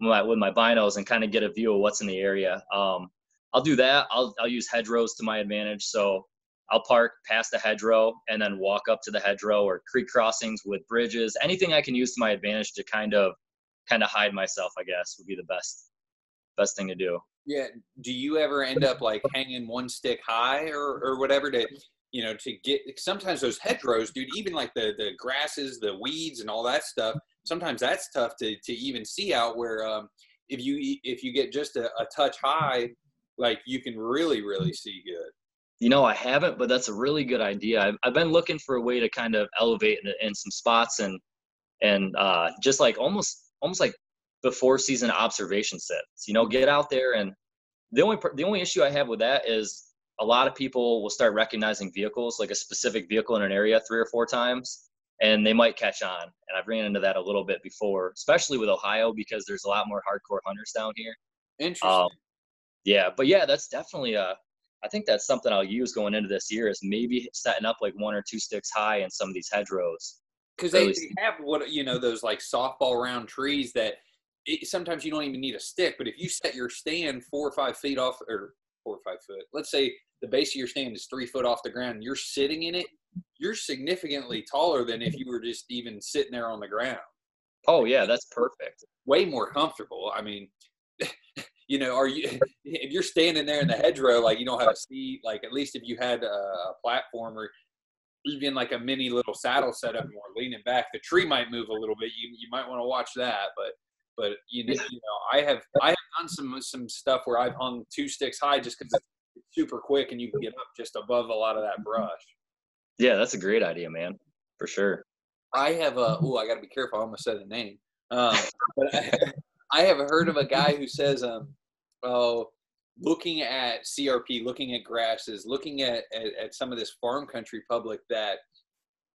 my, with my binos and kind of get a view of what's in the area. Um, I'll do that. I'll I'll use hedgerows to my advantage. So I'll park past the hedgerow and then walk up to the hedgerow or creek crossings with bridges. Anything I can use to my advantage to kind of kind of hide myself, I guess, would be the best best thing to do. Yeah. Do you ever end up like hanging one stick high or or whatever to you know to get sometimes those hedgerows, dude, even like the the grasses, the weeds and all that stuff, sometimes that's tough to to even see out where um if you if you get just a, a touch high, like you can really, really see good. You know, I haven't, but that's a really good idea. I've, I've been looking for a way to kind of elevate in, in some spots and and uh, just like almost almost like before season observation sets. You know, get out there and the only the only issue I have with that is a lot of people will start recognizing vehicles, like a specific vehicle in an area, three or four times, and they might catch on. And I've ran into that a little bit before, especially with Ohio because there's a lot more hardcore hunters down here. Interesting. Um, yeah, but yeah, that's definitely a I think that's something I'll use going into this year is maybe setting up like one or two sticks high in some of these hedgerows. Because they, they have what you know those like softball round trees that it, sometimes you don't even need a stick, but if you set your stand four or five feet off or four or five foot, let's say the base of your stand is three foot off the ground, you're sitting in it, you're significantly taller than if you were just even sitting there on the ground. Oh yeah, that's perfect. Way more comfortable. I mean, you know, are you if you're standing there in the hedgerow, like you don't have a seat, like at least if you had a platform or even like a mini little saddle set up and we're leaning back, the tree might move a little bit. You you might want to watch that, but but you know, you know, I have I have done some some stuff where I've hung two sticks high just because it's super quick and you can get up just above a lot of that brush. Yeah, that's a great idea, man, for sure. I have a oh, I got to be careful. I almost said a name. Um, but I, I have heard of a guy who says, um, oh, looking at CRP, looking at grasses, looking at, at, at some of this farm country public that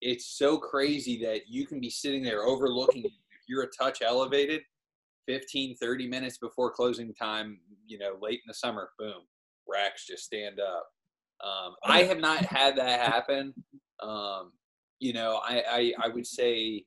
it's so crazy that you can be sitting there overlooking if you're a touch elevated 15 30 minutes before closing time you know late in the summer boom racks just stand up. Um, i have not had that happen. Um, you know I, I i would say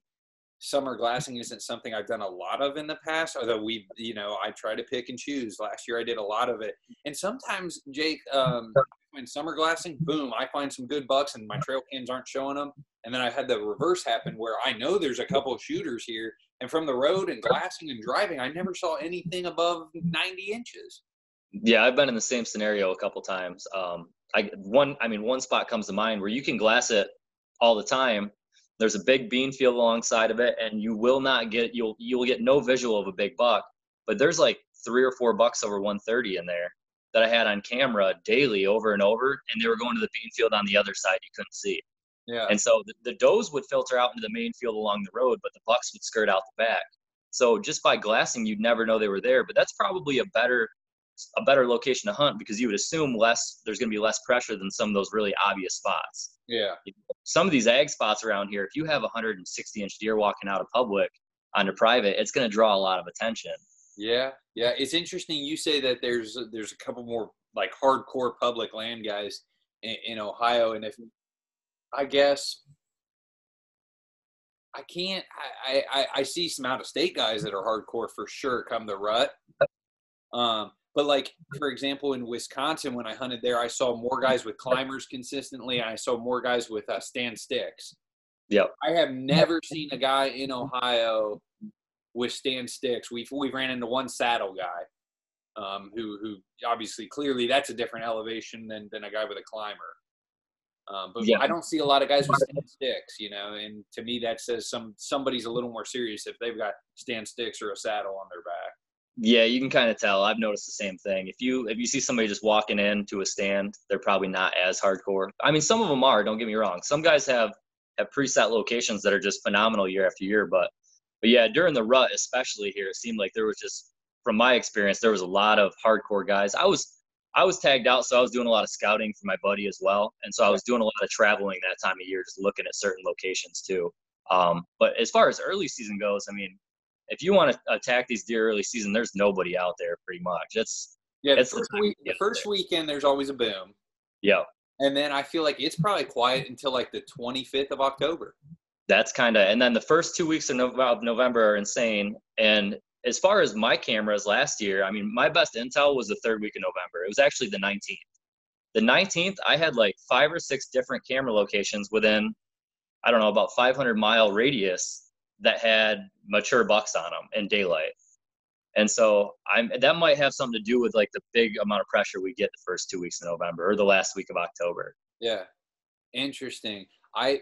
summer glassing isn't something I've done a lot of in the past, although we, you know, I try to pick and choose. Last year I did a lot of it. And sometimes, Jake, um, when summer glassing, boom, I find some good bucks and my trail cams aren't showing them. And then I had the reverse happen where I know there's a couple of shooters here. And from the road and glassing and driving, I never saw anything above 90 inches. Yeah, I've been in the same scenario a couple times. Um, I one, I mean, one spot comes to mind where you can glass it all the time, There's a big bean field alongside of it, and you will not get you'll you'll get no visual of a big buck, but there's like three or four bucks over 130 in there that I had on camera daily over and over, and they were going to the bean field on the other side you couldn't see. Yeah. And so the, the does would filter out into the main field along the road, but the bucks would skirt out the back. So just by glassing, you'd never know they were there. But that's probably a better a better location to hunt because you would assume less there's going to be less pressure than some of those really obvious spots. Yeah. Some of these ag spots around here, if you have a 160 inch deer walking out of public onto private, it's going to draw a lot of attention. Yeah, yeah. It's interesting you say that there's there's a couple more like hardcore public land guys in, in Ohio, and if I guess I can't. I, I I see some out of state guys that are hardcore for sure. Come the rut. Um, but like for example, in Wisconsin, when I hunted there, I saw more guys with climbers consistently, and I saw more guys with uh, stand sticks. Yep. I have never seen a guy in Ohio with stand sticks. We've we've ran into one saddle guy, um, who who obviously clearly that's a different elevation than than a guy with a climber. Um, but Yeah. I don't see a lot of guys with stand sticks, you know. And to me, that says some somebody's a little more serious if they've got stand sticks or a saddle on their back. Yeah, you can kind of tell. I've noticed the same thing. If you if you see somebody just walking in to a stand, they're probably not as hardcore. I mean, some of them are. Don't get me wrong. Some guys have have preset locations that are just phenomenal year after year. But but yeah, during the rut, especially here, it seemed like there was just from my experience, there was a lot of hardcore guys. I was I was tagged out, so I was doing a lot of scouting for my buddy as well, and so I was doing a lot of traveling that time of year, just looking at certain locations too. Um, but as far as early season goes, I mean, if you want to attack these deer early season, there's nobody out there pretty much. It's Yeah, the It's the first time week, the first weekend there's always a boom, yeah, and then I feel like it's probably quiet until like the 25th of October. that's kind of and then the first two weeks of November are insane. And as far as my cameras last year, I mean, my best intel was the third week of November. It was actually the 19th. The 19th, I had like five or six different camera locations within, I don't know, about 500 mile radius that had mature bucks on them in daylight. And so I'm that might have something to do with like the big amount of pressure we get the first two weeks of November or the last week of October. Yeah, interesting. I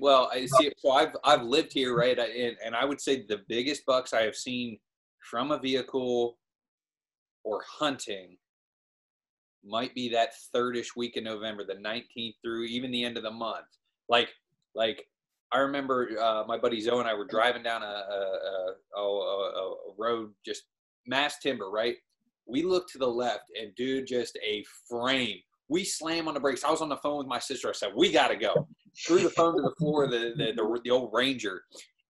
well, I see. So I've I've lived here, right? And, and I would say the biggest bucks I have seen from a vehicle or hunting might be that thirdish week in November, the 19th through even the end of the month. Like like I remember uh, my buddy Zoe and I were driving down a a, a, a, road, just mass timber, right? We looked to the left, and dude, just a frame. We slam on the brakes. I was on the phone with my sister. I said, "We gotta go." Threw the phone to the floor, the the, the, the old Ranger,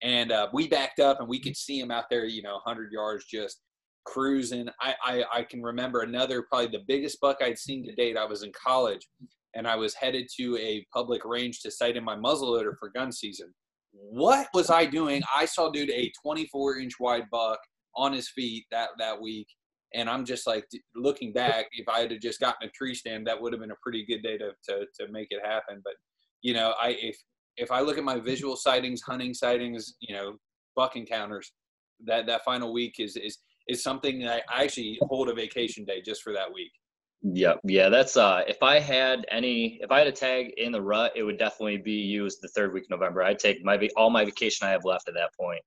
and uh, we backed up, and we could see him out there, you know, 100 yards, just cruising. I, I I can remember another, probably the biggest buck I'd seen to date. I was in college, and I was headed to a public range to sight in my muzzleloader for gun season. What was I doing? I saw dude a 24 inch wide buck on his feet that that week, and I'm just like looking back. If I had just gotten a tree stand, that would have been a pretty good day to to to make it happen. But you know, I if if I look at my visual sightings, hunting sightings, you know, buck encounters, that that final week is is is something that I actually hold a vacation day just for that week. Yep. Yeah, that's uh if I had any if I had a tag in the rut, it would definitely be used the third week of November. I'd take my all my vacation I have left at that point.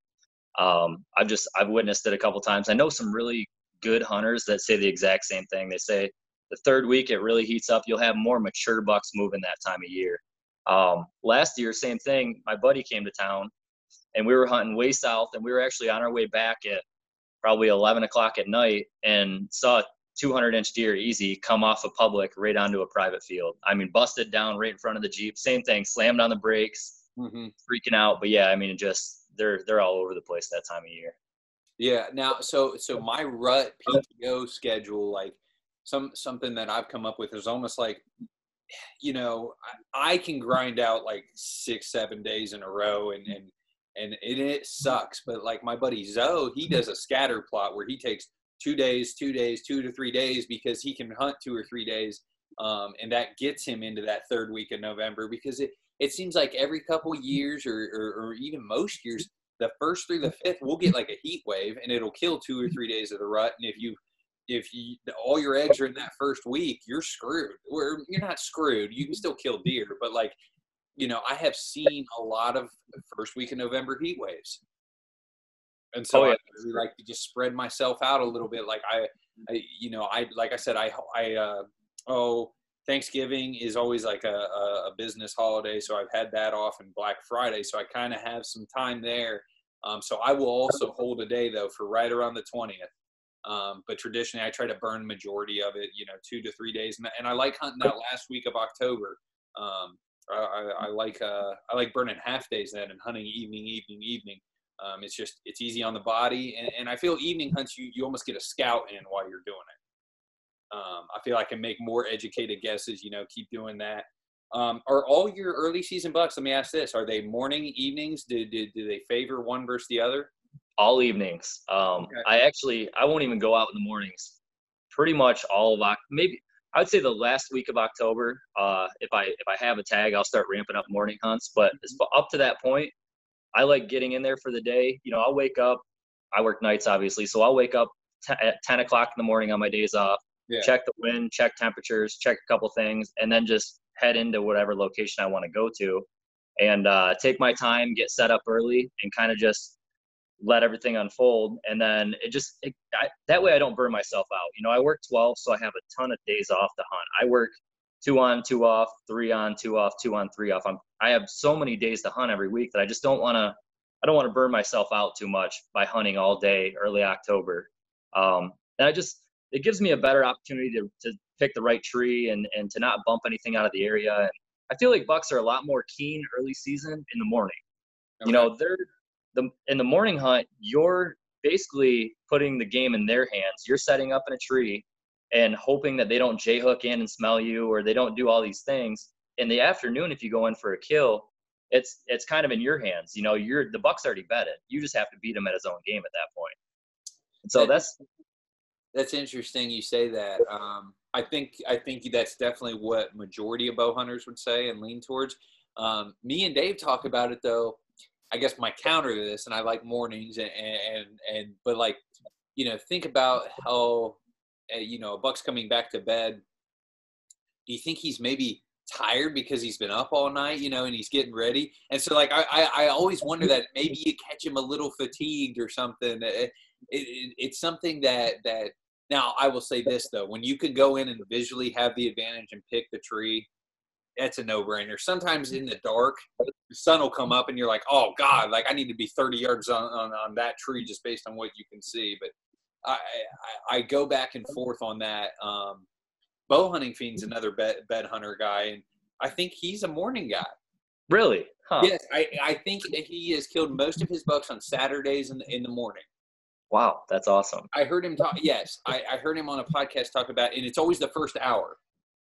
Um I've just I've witnessed it a couple times. I know some really good hunters that say the exact same thing. They say the third week it really heats up. You'll have more mature bucks moving that time of year. Um last year, same thing. My buddy came to town and we were hunting way south and we were actually on our way back at probably 11 o'clock at night and saw a 200 inch deer easy come off a public right onto a private field. I mean, busted down right in front of the Jeep. Same thing, slammed on the brakes, Mm-hmm. freaking out. But yeah, I mean, just they're they're all over the place that time of year. Yeah. Now, so so my rut PTO schedule, like some something that I've come up with is almost like, you know, I, I can grind out like six, seven days in a row, and and and it, it sucks. But like my buddy Zoe, he does a scatter plot where he takes two days, two days, two to three days because he can hunt two or three days, um, and that gets him into that third week of November because it it seems like every couple years or, or, or even most years the first through the fifth we'll get like a heat wave and it'll kill two or three days of the rut and if you if you all your eggs are in that first week you're screwed or you're not screwed you can still kill deer but like you know, I have seen a lot of first week of November heat waves. And so oh, yeah. I really like to just spread myself out a little bit. Like I, I you know, I, like I said, I, I, uh, oh, Thanksgiving is always like a, a, business holiday. So I've had that off and Black Friday. So I kind of have some time there. Um, so I will also hold a day though for right around the 20th. Um, but traditionally, I try to burn majority of it, you know, two to three days, and, and I like hunting that last week of October. Um, I, I, I, like uh, I like burning half days then and hunting evening, evening, evening. Um, it's just it's easy on the body, and, and I feel evening hunts you you almost get a scout in while you're doing it. Um, I feel I can make more educated guesses. You know, keep doing that. Um, are all your early season bucks? Let me ask this: Are they morning, evenings? Do, do, do they favor one versus the other? all evenings. Um, okay. I actually I won't even go out in the mornings. Pretty much all of maybe I would say the last week of October. Uh, if I if I have a tag, I'll start ramping up morning hunts. But mm-hmm. up to that point, I like getting in there for the day. You know, I'll wake up. I work nights, obviously, so I'll wake up t- at 10 o'clock in the morning on my days off. Yeah. Check the wind, check temperatures, check a couple things, and then just head into whatever location I want to go to, and uh, take my time, get set up early, and kind of just let everything unfold and then it just it, I, that way i don't burn myself out you know i work 12 so i have a ton of days off to hunt i work two on two off three on two off two on three off I'm, i have so many days to hunt every week that i just don't want to i don't want to burn myself out too much by hunting all day early october um, and i just it gives me a better opportunity to, to pick the right tree and and to not bump anything out of the area and i feel like bucks are a lot more keen early season in the morning okay. you know they're the in the morning hunt, you're basically putting the game in their hands. You're setting up in a tree and hoping that they don't j hook in and smell you or they don't do all these things. In the afternoon, if you go in for a kill, it's it's kind of in your hands. You know, you're the buck's already betted. You just have to beat him at his own game at that point. And so that's that's interesting. You say that. Um, I think I think that's definitely what majority of bow hunters would say and lean towards. Um, me and Dave talk about it though I guess my counter to this, and I like mornings, and and and but like, you know, think about how, Uh, you know, Buck's coming back to bed. Do you think he's maybe tired because he's been up all night, you know, and he's getting ready? And so, like, I I, I always wonder that maybe you catch him a little fatigued or something. Uh, it, it, it's something that that now I will say this though, when you can go in and visually have the advantage and pick the tree that's a no-brainer. Sometimes in the dark, the sun will come up and you're like, oh God, like I need to be 30 yards on, on, on that tree just based on what you can see. But I, I, I go back and forth on that. Um, bow hunting fiend's another bed, bed hunter guy, and I think he's a morning guy. Really? Huh. Yes, I, I think he has killed most of his bucks on Saturdays in the, in the morning. Wow, that's awesome. I heard him talk. Yes, I, I heard him on a podcast talk about, and it's always the first hour.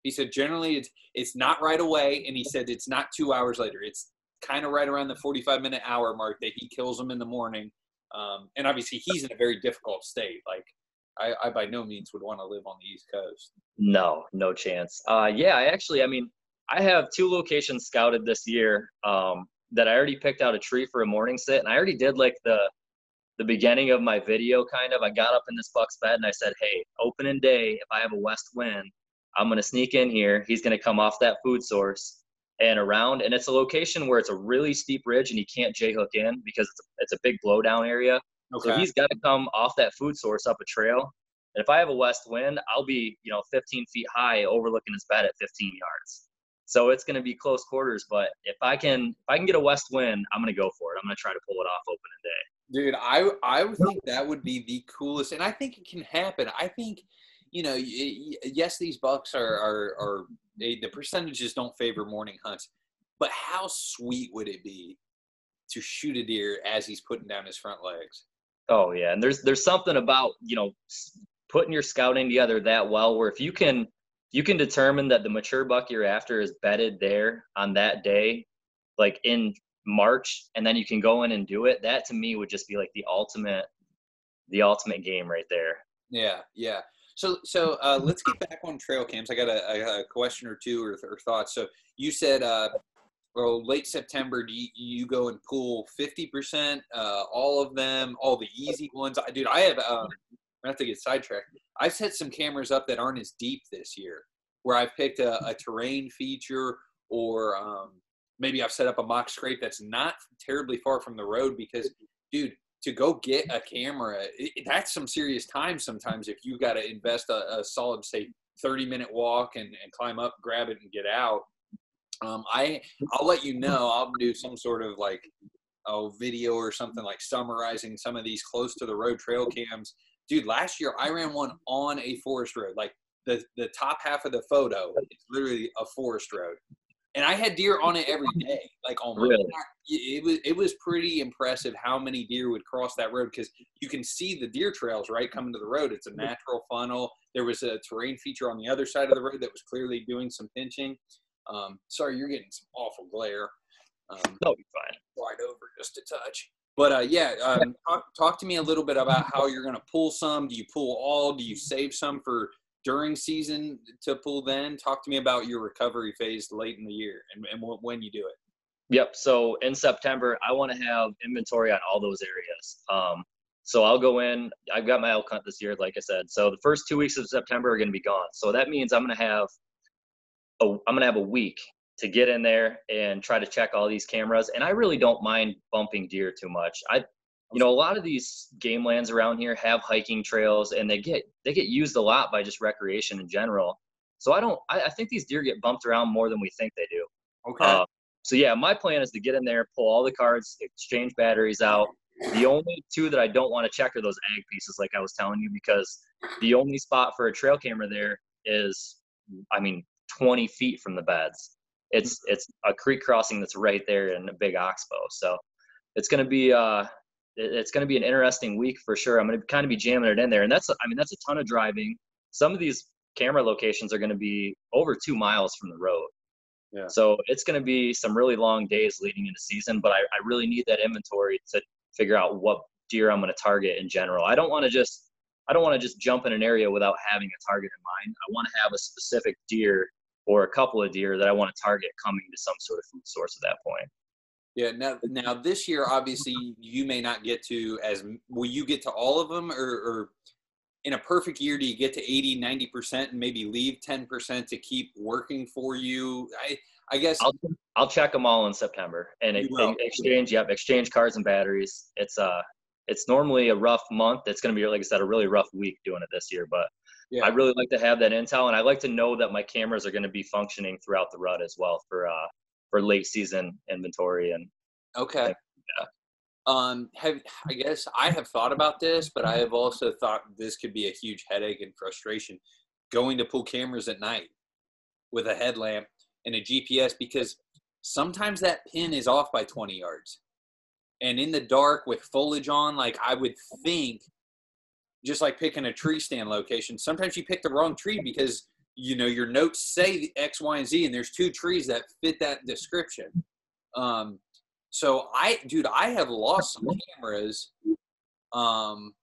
He said generally it's it's not right away, and he said it's not two hours later. It's kind of right around the 45 minute hour mark that he kills them in the morning. Um, and obviously he's in a very difficult state. Like I, I by no means would want to live on the East Coast. No, no chance. Uh, yeah, I actually, I mean, I have two locations scouted this year um, that I already picked out a tree for a morning sit, and I already did like the the beginning of my video kind of. I got up in this buck's bed and I said, "Hey, opening day, if I have a west wind, I'm to sneak in here. He's to come off that food source and around. And it's a location where it's a really steep ridge and he can't J hook in because it's a, it's a big blowdown area. Okay. So he's got to come off that food source up a trail. And if I have a west wind, I'll be, you know, 15 feet high overlooking his bed at 15 yards. So it's going to be close quarters. But if I can, if I can get a west wind, I'm going to go for it. I'm going to try to pull it off opening day. Dude, I I would think that would be the coolest, and I think it can happen. I think you know, yes, these bucks are are, are they, the percentages don't favor morning hunts, but how sweet would it be to shoot a deer as he's putting down his front legs? Oh yeah, and there's there's something about you know putting your scouting together that well where if you can you can determine that the mature buck you're after is bedded there on that day, like in March, and then you can go in and do it. That to me would just be like the ultimate the ultimate game right there. Yeah, yeah. So, so uh, let's get back on trail cams. I got a, a question or two or, or, thoughts. So you said, uh, well, late September, do you, you go and pull 50%, uh, all of them, all the easy ones? I, dude, I have, um, I have to get sidetracked. I've set some cameras up that aren't as deep this year where I've picked a, a terrain feature or, um, maybe I've set up a mock scrape that's not terribly far from the road because, dude, to go get a camera, it, that's some serious time sometimes if you got to invest a, a, solid, say, 30 minute walk and, and climb up, grab it, and get out. Um, I I'll let you know. I'll do some sort of like a video or something like summarizing some of these close to the road trail cams. Dude, last year I ran one on a forest road. Like the the top half of the photo is literally a forest road and I had deer on it every day, like on really? It was it was pretty impressive how many deer would cross that road because you can see the deer trails right coming to the road. It's a natural funnel. There was a terrain feature on the other side of the road that was clearly doing some pinching. Um, sorry, you're getting some awful glare. Um, That'll be fine. Slide over just a touch. But uh, yeah, um, talk, talk to me a little bit about how you're going to pull some. Do you pull all? Do you save some for during season to pull then talk to me about your recovery phase late in the year and, and when you do it. Yep so in september i want to have inventory on all those areas. Um, so i'll go in i've got my elk hunt this year like i said. So the first two weeks of september are going to be gone. So that means i'm going to have a, i'm going to have a week to get in there and try to check all these cameras. And i really don't mind bumping deer too much. I you know a lot of these game lands around here have hiking trails and they get they get used a lot by just recreation in general. So i don't i, I think these deer get bumped around more than we think they do. Okay. Uh, so yeah my plan is to get in there pull all the cards exchange batteries out. The only two that i don't want to check are those ag pieces like i was telling you because the only spot for a trail camera there is i mean 20 feet from the beds. It's it's a creek crossing that's right there in a big oxbow so it's going to be uh it's going to be an interesting week for sure. I'm going to kind of be jamming it in there, and that's I mean that's a ton of driving. Some of these camera locations are going to be over two miles from the road. Yeah. So it's going to be some really long days leading into season, but I, I really need that inventory to figure out what deer I'm going to target in general. I don't want to just I don't want to just jump in an area without having a target in mind. I want to have a specific deer or a couple of deer that I want to target coming to some sort of food source at that point. Yeah. Now, now this year, obviously, you may not get to as. Will you get to all of them, or, or in a perfect year, do you get to 80, 90 percent, and maybe leave ten percent to keep working for you? I, I guess I'll, I'll check them all in September and, and exchange. Yep, exchange cards and batteries. It's uh, it's normally a rough month. It's going to be, like I said, a really rough week doing it this year. But yeah. I really like to have that intel, and I like to know that my cameras are going to be functioning throughout the rut as well for uh, for late season inventory and okay yeah. um have i guess i have thought about this but i have also thought this could be a huge headache and frustration going to pull cameras at night with a headlamp and a gps because sometimes that pin is off by 20 yards and in the dark with foliage on like i would think just like picking a tree stand location sometimes you pick the wrong tree because you know your notes say the X, Y, and Z, and there's two trees that fit that description. Um, so I, dude, I have lost some cameras um,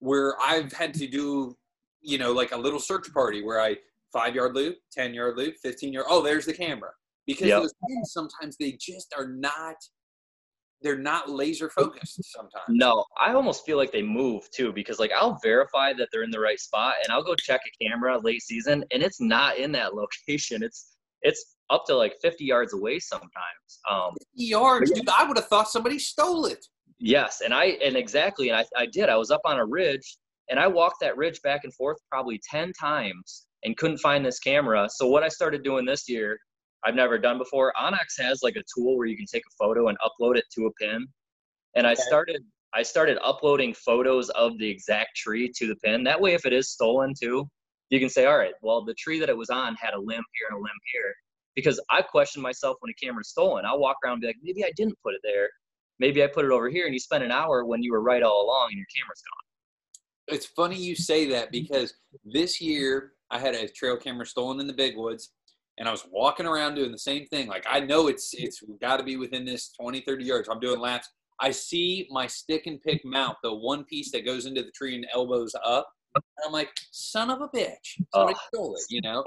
where I've had to do, you know, like a little search party where I five yard loop, ten yard loop, fifteen yard. Oh, there's the camera because yep. those pins sometimes they just are not they're not laser focused sometimes. No, I almost feel like they move too because like I'll verify that they're in the right spot and I'll go check a camera late season and it's not in that location. It's it's up to like 50 yards away sometimes. Um, 50 yards, dude. I would have thought somebody stole it. Yes, and I and exactly, and I, I did. I was up on a ridge and I walked that ridge back and forth probably 10 times and couldn't find this camera. So what I started doing this year I've never done before. onX has like a tool where you can take a photo and upload it to a pin. And okay. I started I started uploading photos of the exact tree to the pin. That way if it is stolen too, you can say, all right, well the tree that it was on had a limb here and a limb here. Because I question myself when a camera's stolen. I'll walk around and be like, maybe I didn't put it there. Maybe I put it over here and you spent an hour when you were right all along and your camera's gone. It's funny you say that because this year I had a trail camera stolen in the big woods and I was walking around doing the same thing. Like I know it's it's got to be within this 20, 30 yards. I'm doing laps. I see my stick and pick mount, the one piece that goes into the tree and elbows up. And I'm like, son of a bitch. Somebody oh. stole it, you know?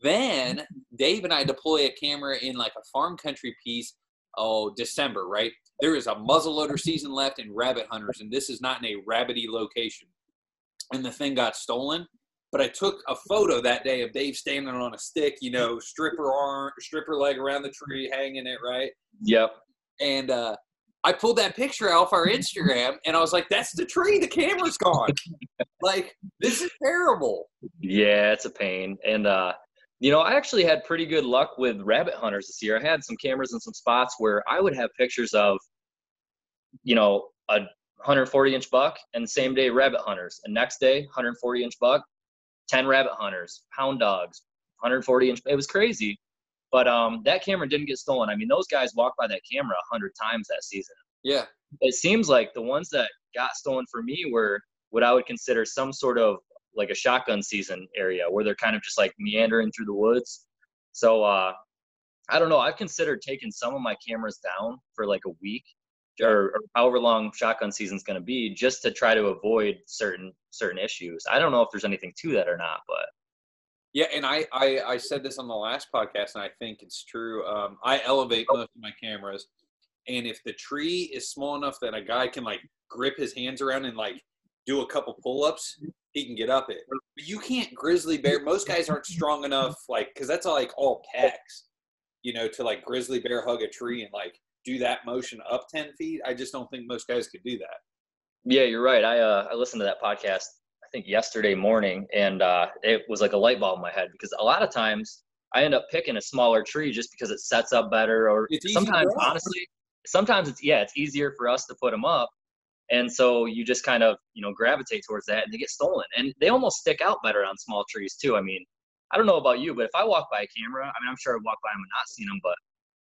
Then Dave and I deploy a camera in like a farm country piece. Oh, December, right? There is a muzzleloader season left in rabbit hunters, and this is not in a rabbity location. And the thing got stolen but I took a photo that day of Dave standing on a stick, you know, stripper arm, stripper leg around the tree, hanging it right. Yep. And uh, I pulled that picture off our Instagram, and I was like, "That's the tree. The camera's gone. like this is terrible." Yeah, it's a pain. And uh, you know, I actually had pretty good luck with rabbit hunters this year. I had some cameras in some spots where I would have pictures of, you know, a 140 inch buck and same day rabbit hunters, and next day 140 inch buck, 10 rabbit hunters, hound dogs, 140 inch. It was crazy. But um, that camera didn't get stolen. I mean, those guys walked by that camera a hundred times that season. Yeah. It seems like the ones that got stolen for me were what I would consider some sort of like a shotgun season area where they're kind of just like meandering through the woods. So uh, I don't know. I've considered taking some of my cameras down for like a week or, or however long shotgun season's going to be just to try to avoid certain certain issues. I don't know if there's anything to that or not, but yeah, and I, I, I said this on the last podcast, and I think it's true. Um, I elevate most of my cameras, and if the tree is small enough that a guy can like grip his hands around and like do a couple pull-ups, he can get up it. But you can't grizzly bear. Most guys aren't strong enough, like because that's all, like all packs, you know, to like grizzly bear hug a tree and like do that motion up ten feet. I just don't think most guys could do that. Yeah, you're right. I uh, I listened to that podcast I think yesterday morning, and uh, it was like a light bulb in my head because a lot of times I end up picking a smaller tree just because it sets up better, or sometimes honestly, sometimes it's yeah, it's easier for us to put them up, and so you just kind of you know gravitate towards that, and they get stolen, and they almost stick out better on small trees too. I mean, I don't know about you, but if I walk by a camera, I mean, I'm sure I walk by them and not seen them, but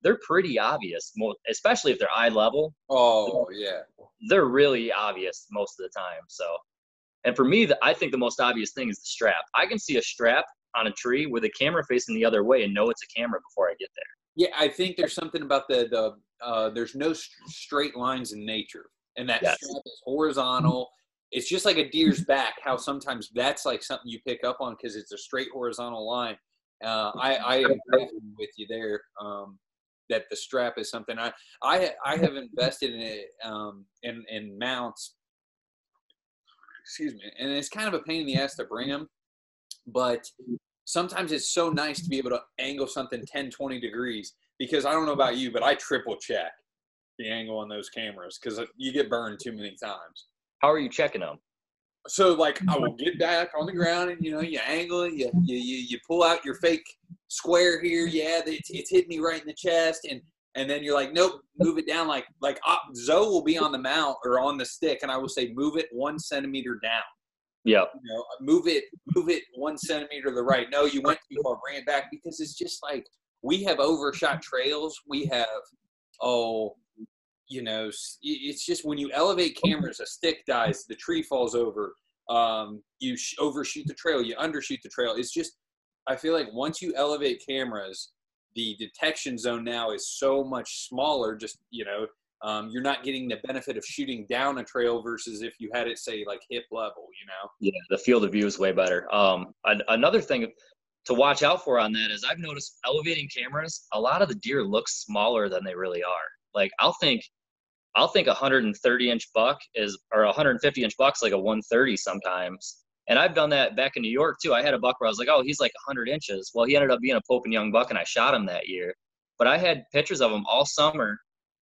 they're pretty obvious, most especially if they're eye level. Oh yeah, they're really obvious most of the time. So and for me, the, I think the most obvious thing is the strap. I can see a strap on a tree with a camera facing the other way and know it's a camera before I get there. Yeah, I think there's something about the the uh, there's no st- straight lines in nature, and that yes. strap is horizontal. It's just like a deer's back. How sometimes that's like something you pick up on because it's a straight horizontal line. Uh, I I am with you there. Um, that the strap is something I I I have invested in it um, in in mounts excuse me, and it's kind of a pain in the ass to bring them, but sometimes it's so nice to be able to angle something 10, 20 degrees because I don't know about you, but I triple check the angle on those cameras because you get burned too many times. How are you checking them? So like I will get back on the ground and you know you angle it, you you you, you pull out your fake square here. Yeah, it's, it's hit me right in the chest, and and then you're like, nope, move it down. Like like uh, Zoe will be on the mount or on the stick, and I will say, move it one centimeter down. Yeah. You know, move it, move it one centimeter to the right. No, you went too far. Bring it back because it's just like we have overshot trails. We have oh, you know, it's just when you elevate cameras, a stick dies, the tree falls over. Um, you overshoot the trail, you undershoot the trail. It's just I feel like once you elevate cameras, the detection zone now is so much smaller. Just you know, um, you're not getting the benefit of shooting down a trail versus if you had it say like hip level. You know. Yeah, the field of view is way better. Um, another thing to watch out for on that is I've noticed elevating cameras. A lot of the deer look smaller than they really are. Like I'll think. I'll think a 130 inch buck is, or 150 inch buck's like a 130 sometimes. And I've done that back in New York too. I had a buck where I was like, oh, he's like 100 inches. Well, he ended up being a Pope and Young buck, and I shot him that year. But I had pictures of him all summer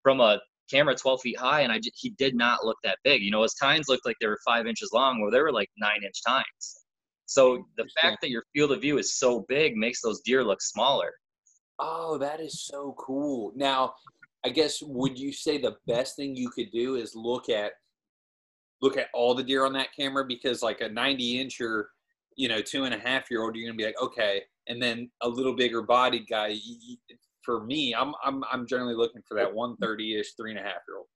from a camera 12 feet high, and I he did not look that big. You know, his tines looked like they were five inches long, where they were like nine inch tines. So the fact that your field of view is so big makes those deer look smaller. Oh, that is so cool. Now, I guess would you say the best thing you could do is look at look at all the deer on that camera because like a 90 incher, you know, two and a half year old, you're gonna be like, okay, and then a little bigger bodied guy. For me, I'm I'm I'm generally looking for that 130 ish three and a half year old.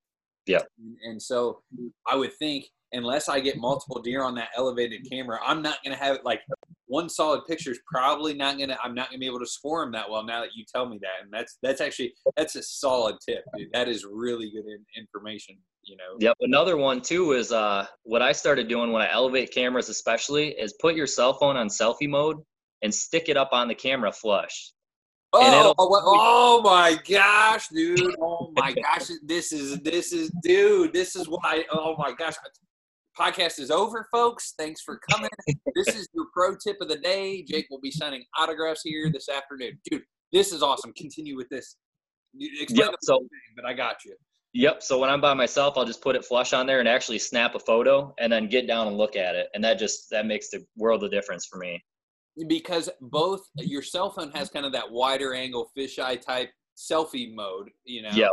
Yeah. And so I would think unless I get multiple deer on that elevated camera, I'm not going to have it like one solid picture is probably not to, I'm not to be able to score them that well now that you tell me that. And that's, that's actually, that's a solid tip, dude. That is really good in, information, you know? Yep. Another one too is uh, what I started doing when I elevate cameras, especially is put your cell phone on selfie mode and stick it up on the camera flush. Oh, oh my gosh, dude. Oh my gosh. This is, this is, dude, this is why. Oh my gosh podcast is over, folks. Thanks for coming. this is your pro tip of the day. Jake will be signing autographs here this afternoon. Dude, this is awesome. Continue with this. Explain yep, so, thing, but I got you. Yep. So when I'm by myself, I'll just put it flush on there and actually snap a photo and then get down and look at it. And that just that makes the world of difference for me. Because both your cell phone has kind of that wider angle fisheye type selfie mode, you know. Yep.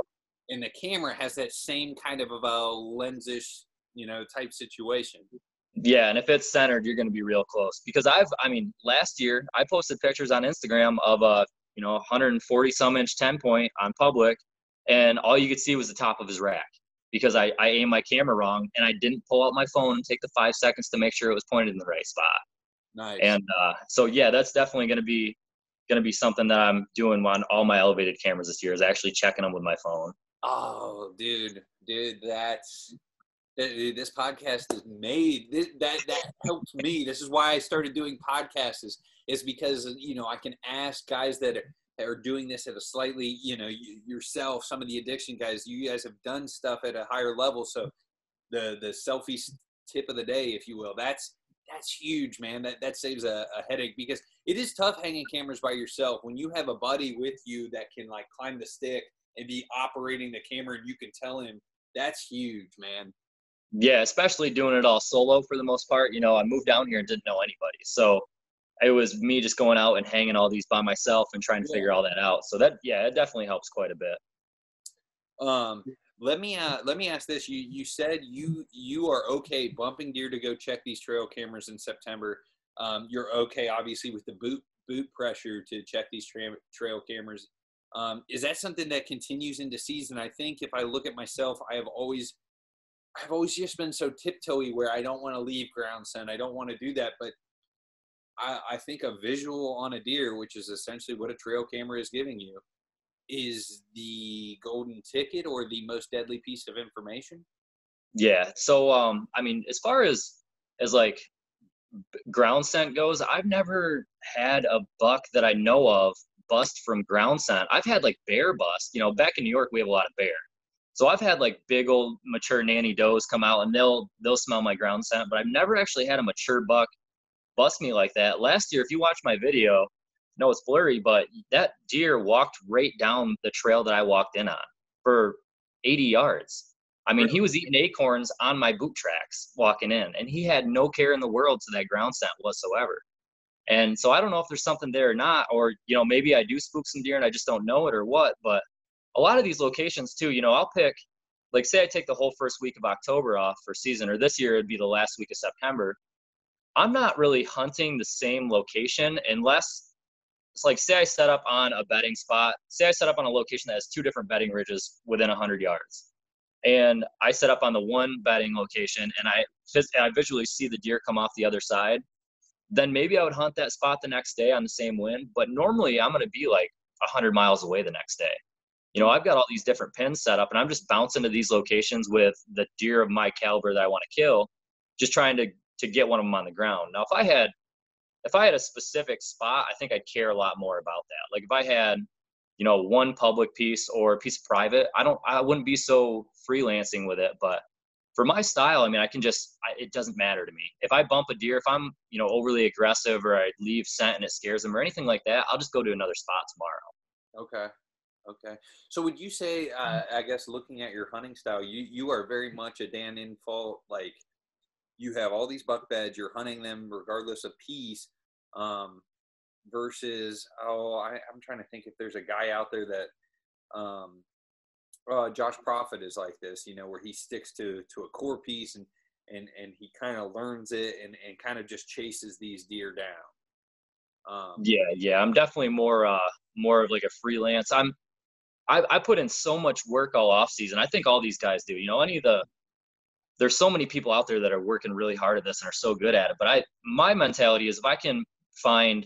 And the camera has that same kind of a lensish, you know, type situation. Yeah, and if it's centered, you're going to be real close. Because I've, I mean, last year I posted pictures on Instagram of a, you know, 140 some inch 10 point on public, and all you could see was the top of his rack because I, I aimed my camera wrong and I didn't pull out my phone and take the five seconds to make sure it was pointed in the right spot. Nice. And uh, so yeah, that's definitely going to be going to be something that I'm doing on all my elevated cameras this year is actually checking them with my phone. Oh, dude, dude, that's Eh, this podcast is made. This, that that helps me. This is why I started doing podcasts. Is is because you know I can ask guys that are are doing this at a slightly, you know, yourself, some of the addiction guys, you guys have done stuff at a higher level. So the the selfie tip of the day, if you will, that's that's huge, man. That that saves a, a headache because it is tough hanging cameras by yourself. When you have a buddy with you that can like climb the stick and be operating the camera and you can tell him, that's huge, man. Yeah, especially doing it all solo for the most part. You know, I moved down here and didn't know anybody. So it was me just going out and hanging all these by myself and trying to yeah. figure all that out. So that yeah, it definitely helps quite a bit. Um, let me uh, let me ask this: you you said you you are okay bumping deer to go check these trail cameras in September. Um, you're okay, obviously, with the boot boot pressure to check these tra- trail cameras. Um, is that something that continues into season? I think if I look at myself, I have always I've always just been so tiptoey where I don't want to leave ground scent. I don't want to do that, but I, I think a visual on a deer, which is essentially what a trail camera is giving you, is the golden ticket or the most deadly piece of information. Yeah. So, um, I mean, as far as as like ground scent goes, I've never had a buck that I know of bust from ground scent. I've had like bear bust. You know, back in New York, we have a lot of bear. So I've had like big old mature nanny does come out and they'll they'll smell my ground scent, but I've never actually had a mature buck bust me like that. Last year, if you watch my video, no, it's blurry, but that deer walked right down the trail that I walked in on for 80 yards. I mean, he was eating acorns on my boot tracks walking in, and he had no care in the world to that ground scent whatsoever. And so I don't know if there's something there or not, or you know, maybe I do spook some deer and I just don't know it or what. But a lot of these locations too, you know, I'll pick, like, say I take the whole first week of October off for season, or this year it'd be the last week of September. I'm not really hunting the same location unless it's like say I set up on a bedding spot. Say I set up on a location that has two different bedding ridges within 100 yards, and I set up on the one bedding location, and I I visually see the deer come off the other side. Then maybe I would hunt that spot the next day on the same wind. But normally I'm going to be like 100 miles away the next day. You know, I've got all these different pins set up, and I'm just bouncing to these locations with the deer of my caliber that I want to kill, just trying to to get one of them on the ground. Now, if I had if I had a specific spot, I think I'd care a lot more about that. Like if I had, you know, one public piece or a piece of private, I don't, I wouldn't be so freelancing with it. But for my style, I mean, I can just, I, it doesn't matter to me. If I bump a deer, if I'm, you know, overly aggressive or I leave scent and it scares them or anything like that, I'll just go to another spot tomorrow. Okay. Okay. So would you say, uh, I guess, looking at your hunting style, you you are very much a Dan Infalt like you have all these buck beds, you're hunting them regardless of piece, um, versus oh, I, am trying to think if there's a guy out there that um, uh, Josh Profit is like this, you know, where he sticks to to a core piece and and and he kind of learns it and and kind of just chases these deer down. Um, yeah, yeah, I'm definitely more uh more of like a freelance. I'm I, I put in so much work all off season. I think all these guys do. You know, any of the there's so many people out there that are working really hard at this and are so good at it. But I, my mentality is if I can find,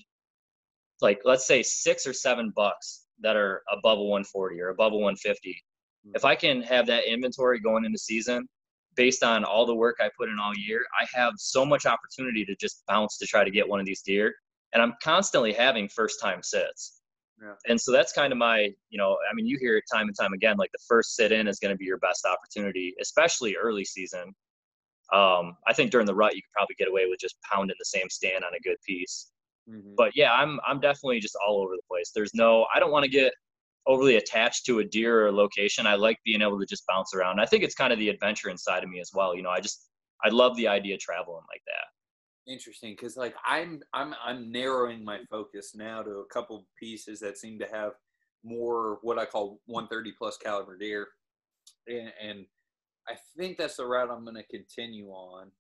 like, let's say six or seven bucks that are above a 140 or above a 150, mm-hmm. if I can have that inventory going into season based on all the work I put in all year, I have so much opportunity to just bounce to try to get one of these deer. And I'm constantly having first time sits. Yeah. And so that's kind of my, you know, I mean, you hear it time and time again, like the first sit in is going to be your best opportunity, especially early season. Um, I think during the rut you could probably get away with just pounding the same stand on a good piece. Mm-hmm. But yeah, I'm I'm definitely just all over the place. There's no I don't want to get overly attached to a deer or a location. I like being able to just bounce around. I think it's kind of the adventure inside of me as well. You know, I just I love the idea of traveling like that. Interesting, because like I'm I'm I'm narrowing my focus now to a couple pieces that seem to have more what I call 130 plus caliber deer, and, and I think that's the route I'm going to continue on.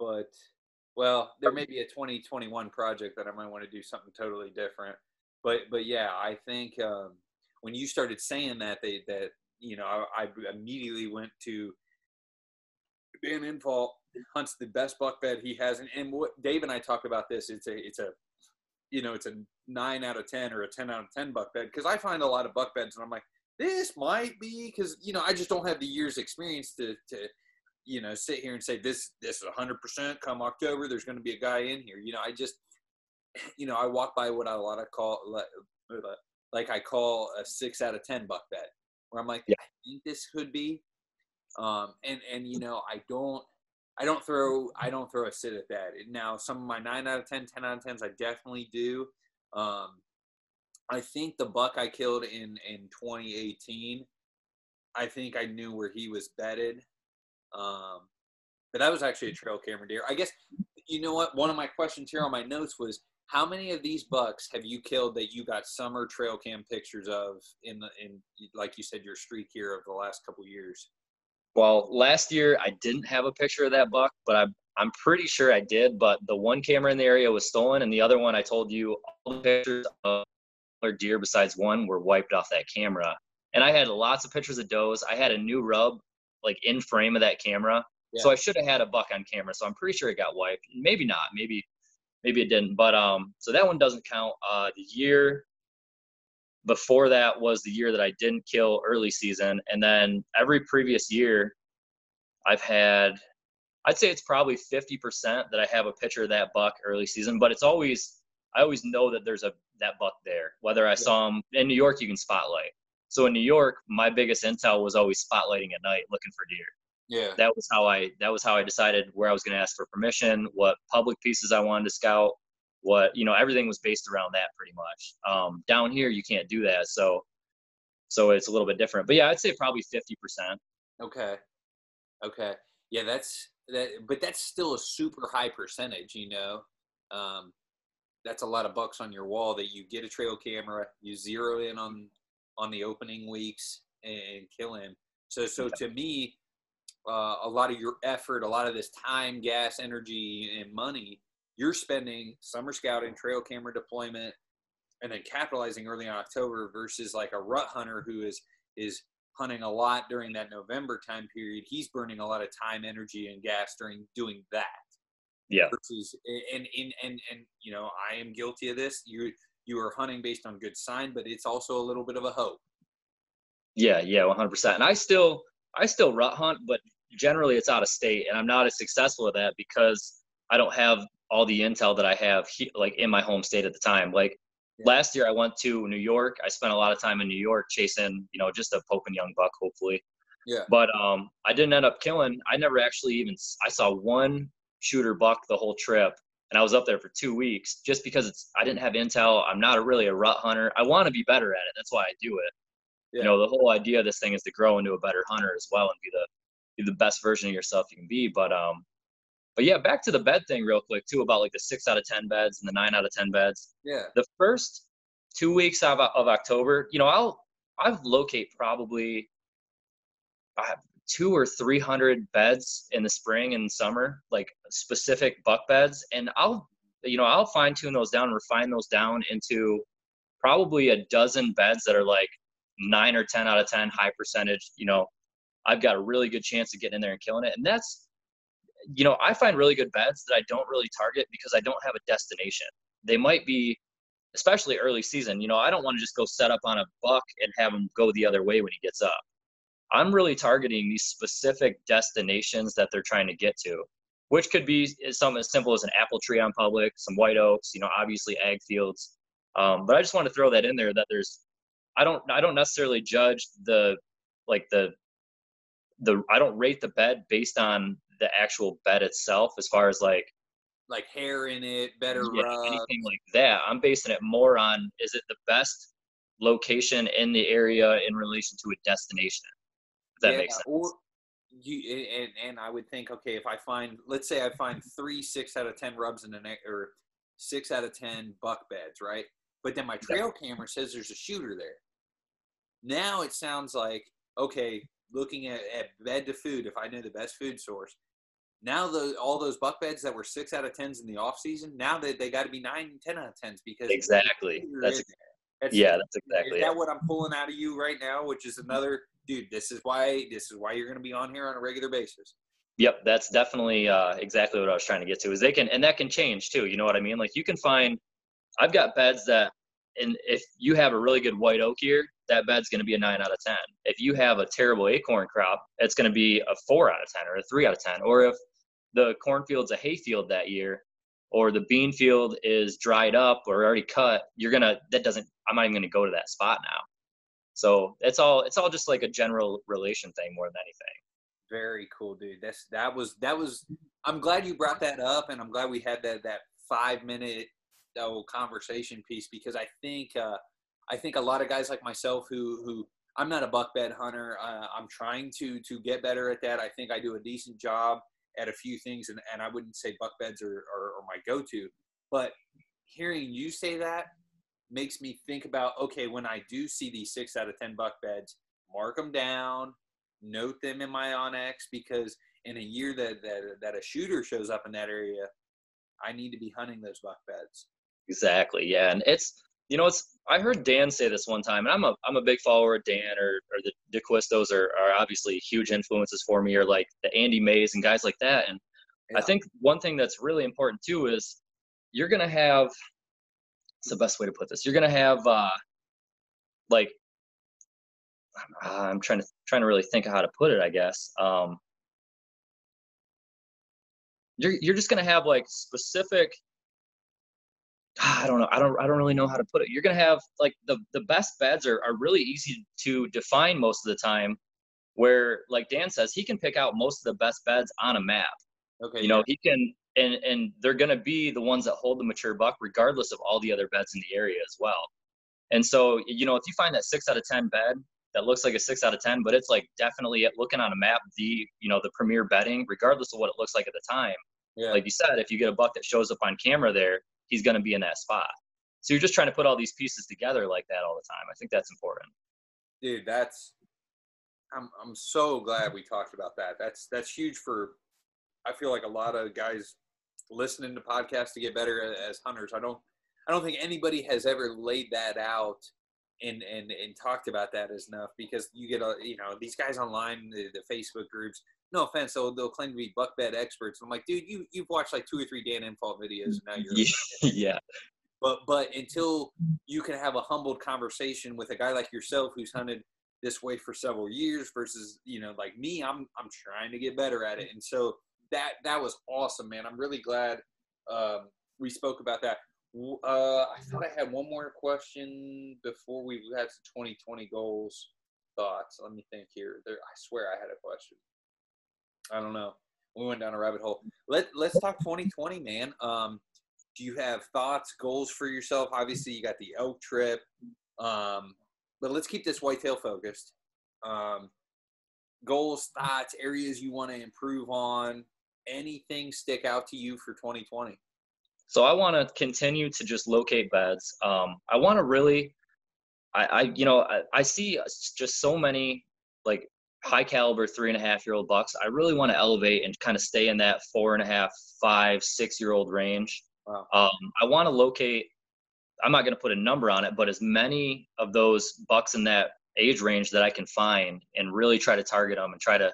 But well, there may be a 2021 project that I might want to do something totally different. But but yeah, I think um, when you started saying that, they that you know I, I immediately went to Dan Infalt hunts the best buck bed he has, and, and what Dave and I talked about this. It's a it's a you know it's a nine out of ten or a ten out of ten buck bed because I find a lot of buck beds and I'm like this might be because you know I just don't have the years experience to to you know sit here and say this this is 100 percent come October there's going to be a guy in here. You know I just you know I walk by what I a lot of call like, like I call a six out of ten buck bed where I'm like yeah. I think this could be um, and and you know I don't I don't throw I don't throw a sit at that. Now some of my nine out of 10, 10 out of tens I definitely do. Um, I think the buck I killed in in 2018, I think I knew where he was bedded. Um, but that was actually a trail camera deer. I guess you know what? One of my questions here on my notes was how many of these bucks have you killed that you got summer trail cam pictures of in the in like you said your streak here of the last couple years? Well, last year I didn't have a picture of that buck, but I'm I'm pretty sure I did. But the one camera in the area was stolen, and the other one I told you all the pictures of other deer besides one were wiped off that camera. And I had lots of pictures of does. I had a new rub like in frame of that camera. Yeah. So I should have had a buck on camera. So I'm pretty sure it got wiped. Maybe not. Maybe maybe it didn't. But um so that one doesn't count. Uh the year before that was the year that I didn't kill early season. And then every previous year, I've had, I'd say it's probably 50% that I have a picture of that buck early season, but it's always, I always know that there's a, that buck there. Whether I yeah. saw him in New York, you can spotlight. So in New York, my biggest intel was always spotlighting at night looking for deer. Yeah. That was how I, that was how I decided where I was going to ask for permission, what public pieces I wanted to scout, what you know everything was based around that pretty much. Um, down here you can't do that so so it's a little bit different. But yeah i'd say probably 50% okay. Okay. Yeah that's that but that's still a super high percentage you know? Um, that's a lot of bucks on your wall that you get a trail camera you zero in on on the opening weeks and kill him. So so to me uh, a lot of your effort a lot of this time gas energy and money you're spending summer scouting, trail camera deployment, and then capitalizing early in October versus like a rut hunter who is is hunting a lot during that November time period. He's burning a lot of time, energy, and gas during doing that. Yeah. Versus and and and and you know I am guilty of this. You you are hunting based on good sign, but it's also a little bit of a hope. Yeah, yeah, 100%. And I still I still rut hunt, but generally it's out of state, and I'm not as successful at that because I don't have all the intel that I have he, like in my home state at the time. Like yeah. last year I went to New York. I spent a lot of time in New York chasing, you know, just a poking young buck, hopefully. Yeah. But um, I didn't end up killing. I never actually even I saw one shooter buck the whole trip, and I was up there for two weeks just because it's I didn't have intel. I'm not a, really a rut hunter. I want to be better at it. That's why I do it. Yeah. You know, the whole idea of this thing is to grow into a better hunter as well and be the be the best version of yourself you can be. But um, but yeah, back to the bed thing real quick too about like the six out of ten beds and the nine out of ten beds. Yeah. The first two weeks of, uh, of October, you know, I'll I've locate probably I have two or three hundred beds in the spring and summer, like specific buck beds, and I'll you know I'll fine tune those down and refine those down into probably a dozen beds that are like nine or ten out of ten high percentage. You know, I've got a really good chance of getting in there and killing it, and that's you know, I find really good beds that I don't really target because I don't have a destination. They might be, especially early season, you know, I don't want to just go set up on a buck and have him go the other way when he gets up. I'm really targeting these specific destinations that they're trying to get to, which could be something as simple as an apple tree on public, some white oaks, you know, obviously ag fields. Um, but I just want to throw that in there that there's, I don't, I don't necessarily judge the, like the the I don't rate the bed based on the actual bed itself, as far as like like hair in it, better yeah, rub. anything like that. I'm basing it more on is it the best location in the area in relation to a destination. If that Yeah, makes sense. Or you and and I would think, okay, if I find, let's say I find three six out of ten rubs in the neck, or six out of ten buck beds, right? But then my trail camera says there's a shooter there. Now it sounds like okay, looking at, at bed to food, if I know the best food source. Now the all those buck beds that were six out of tens in the off season, now they, they got to be nine and ten out of tens because Exactly. That's. That's- yeah, that's exactly is that what I'm pulling out of you right now? Which is another dude. This is why this is why you're going to be on here on a regular basis. Yep, that's definitely uh, exactly what I was trying to get to. Is they can and that can change too. You know what I mean? Like you can find. I've got beds that, and if you have a really good white oak year, that bed's going to be a nine out of ten. If you have a terrible acorn crop, it's going to be a four out of ten or a three out of ten. Or if the cornfield's a hayfield that year, or the bean field is dried up or already cut, you're gonna that doesn't. I'm not even going to go to that spot now. So it's all it's all just like a general relation thing more than anything. Very cool, dude. That's that was that was. I'm glad you brought that up, and I'm glad we had that that five minute oh, conversation piece because I think uh, I think a lot of guys like myself who who I'm not a buck bed hunter. Uh, I'm trying to to get better at that. I think I do a decent job at a few things, and, and I wouldn't say buck beds are, are, are my go to. But hearing you say that makes me think about okay, when I do see these six out of ten buck beds, mark them down, note them in my onX because in a year that that that a shooter shows up in that area, I need to be hunting those buck beds. Exactly. Yeah, and it's you know it's I heard Dan say this one time, and I'm a I'm a big follower of Dan or or the DeQuistos are are obviously huge influences for me, or like the Andy Mays and guys like that. And I think one thing that's really important too is you're gonna have. It's the best way to put this. You're gonna have uh, like I'm trying to trying to really think of how to put it. I guess. Um, you're you're just gonna have like specific Ah, I don't know. I don't. I don't really know how to put it. You're gonna have like the the best beds are are really easy to define most of the time. Where like Dan says, he can pick out most of the best beds on a map. Okay. You know, he can, and and they're gonna be the ones that hold the mature buck, regardless of all the other beds in the area as well. And so, you know, if you find that six out of ten bed that looks like a six out of ten, but it's like definitely looking on a map, the you know the premier bedding, regardless of what it looks like at the time yeah. like you said, if you get a buck that shows up on camera there, he's going to be in that spot. So you're just trying to put all these pieces together like that all the time. I think that's important. dude that's i'm i'm so glad we talked about that that's that's huge for i feel like a lot of guys listening to podcasts to get better as hunters i don't i don't think anybody has ever laid that out and and and talked about that as enough because you get a you know these guys online the, the facebook groups no offense they'll, they'll claim to be buck bed experts i'm like dude you you've watched like two or three dan infalt videos and now you're Yeah, yeah, but but until you can have a humbled conversation with a guy like yourself who's hunted this way for several years versus you know like me i'm i'm trying to get better at it and so that that was awesome man i'm really glad um, we spoke about that. Uh, i thought i had one more question before we had some 2020 goals thoughts let me think here there i swear i had a question i don't know we went down a rabbit hole let let's talk 2020 man um do you have thoughts, goals for yourself? Obviously, you got the elk trip, um, but let's keep this whitetail focused. Um, goals, thoughts, areas you want to improve on. Anything stick out to you for 2020? So I want to continue to just locate beds. Um, I want to really, I, I, you know, I, I see just so many like high caliber three and a half year old bucks. I really want to elevate and kind of stay in that four and a half, five, six year old range. Wow. Um, I want to locate. I'm not going to put a number on it, but as many of those bucks in that age range that I can find, and really try to target them and try to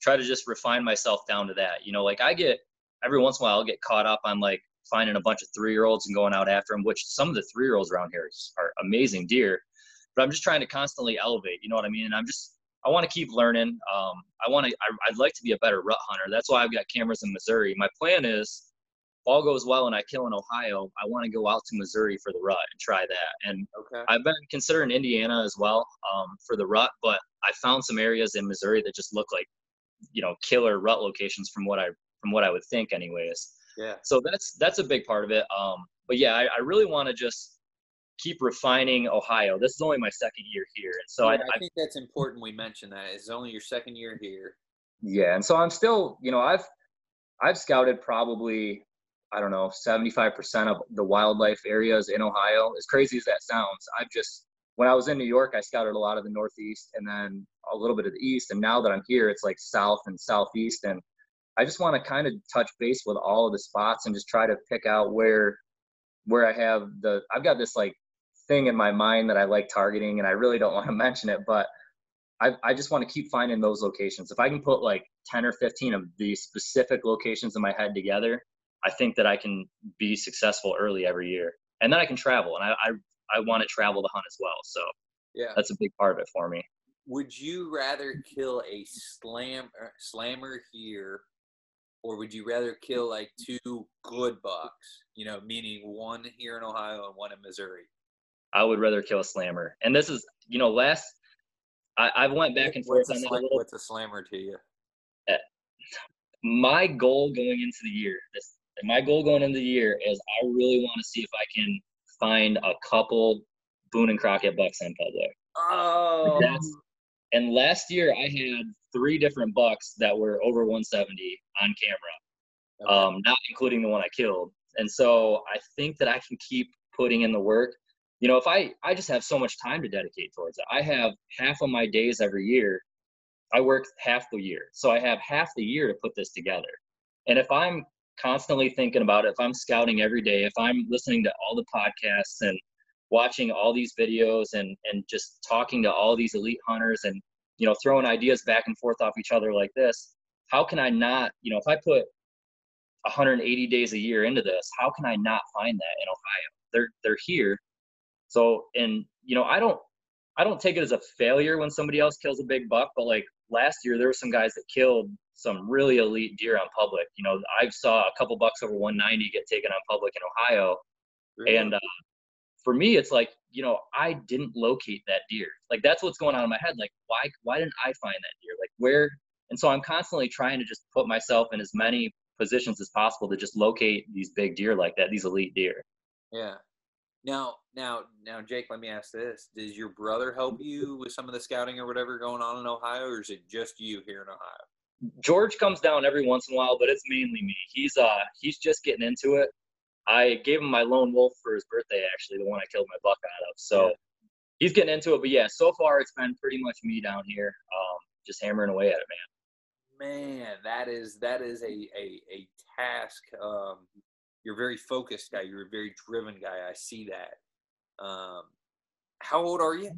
try to just refine myself down to that. You know, like I get every once in a while I'll get caught up on like finding a bunch of three year olds and going out after them, which some of the three year olds around here are amazing deer. But I'm just trying to constantly elevate. You know what I mean? And I'm just I want to keep learning. Um, I want to. I'd like to be a better rut hunter. That's why I've got cameras in Missouri. My plan is, if all goes well and I kill in Ohio, I want to go out to Missouri for the rut and try that. And Okay. I've been considering Indiana as well um, for the rut, but I found some areas in Missouri that just look like you know killer rut locations from what I from what I would think anyways. Yeah. So that's that's a big part of it. Um, but yeah, I, I really want to just keep refining Ohio. This is only my second year here, and so yeah, I, I think that's important. We mention that it's only your second year here. yeah, and so I'm still, you know, I've I've scouted probably I don't know 75% of the wildlife areas in Ohio. As crazy as that sounds, I've just when I was in New York, I scouted a lot of the Northeast and then a little bit of the East, and now that I'm here, it's like South and Southeast, and I just want to kind of touch base with all of the spots and just try to pick out where where I have the I've got this like thing in my mind that I like targeting and I really don't want to mention it, but I, I just want to keep finding those locations. If I can put like 10 or 15 of these specific locations in my head together, I think that I can be successful early every year. And then I can travel and I, I, I want to travel to hunt as well. So Yeah. that's a big part of it for me. Would you rather kill a slam er, slammer here, or would you rather kill like two good bucks? You know, meaning one here in Ohio and one in Missouri. I would rather kill a slammer. And this is, you know, last I, I went back and forth What's a, on that a slam- little. what's a slammer to you? My goal going into the year, this my goal going into the year is I really want to see if I can find a couple Boone and Crockett bucks on public. Oh, That's and last year I had three different bucks that were over 170 on camera, um, not including the one I killed. And so I think that I can keep putting in the work. You know, if I I just have so much time to dedicate towards it. I have half of my days every year. I work half the year, so I have half the year to put this together. And if I'm constantly thinking about it, if I'm scouting every day, if I'm listening to all the podcasts and watching all these videos and and just talking to all these elite hunters and you know throwing ideas back and forth off each other like this how can i not you know if i put 180 days a year into this how can i not find that in ohio they're they're here so and you know i don't i don't take it as a failure when somebody else kills a big buck but like last year there were some guys that killed some really elite deer on public you know i saw a couple bucks over 190 get taken on public in ohio and uh, for me, it's like, you know, I didn't locate that deer. Like that's what's going on in my head. Like, why why didn't I find that deer? Like where and so I'm constantly trying to just put myself in as many positions as possible to just locate these big deer like that, these elite deer. yeah. Now, now, now, Jake. Let me ask this: Does your brother help you with some of the scouting or whatever going on in Ohio, or is it just you here in Ohio? George comes down every once in a while, but it's mainly me. He's uh he's just getting into it. I gave him my lone wolf for his birthday, actually, the one I killed my buck out of. So he's getting into it. But yeah, so far it's been pretty much me down here, um, just hammering away at it, man. Man, that is that is a a, a task. Um, you're a very focused guy. You're a very driven guy. I see that. Um, how old are you,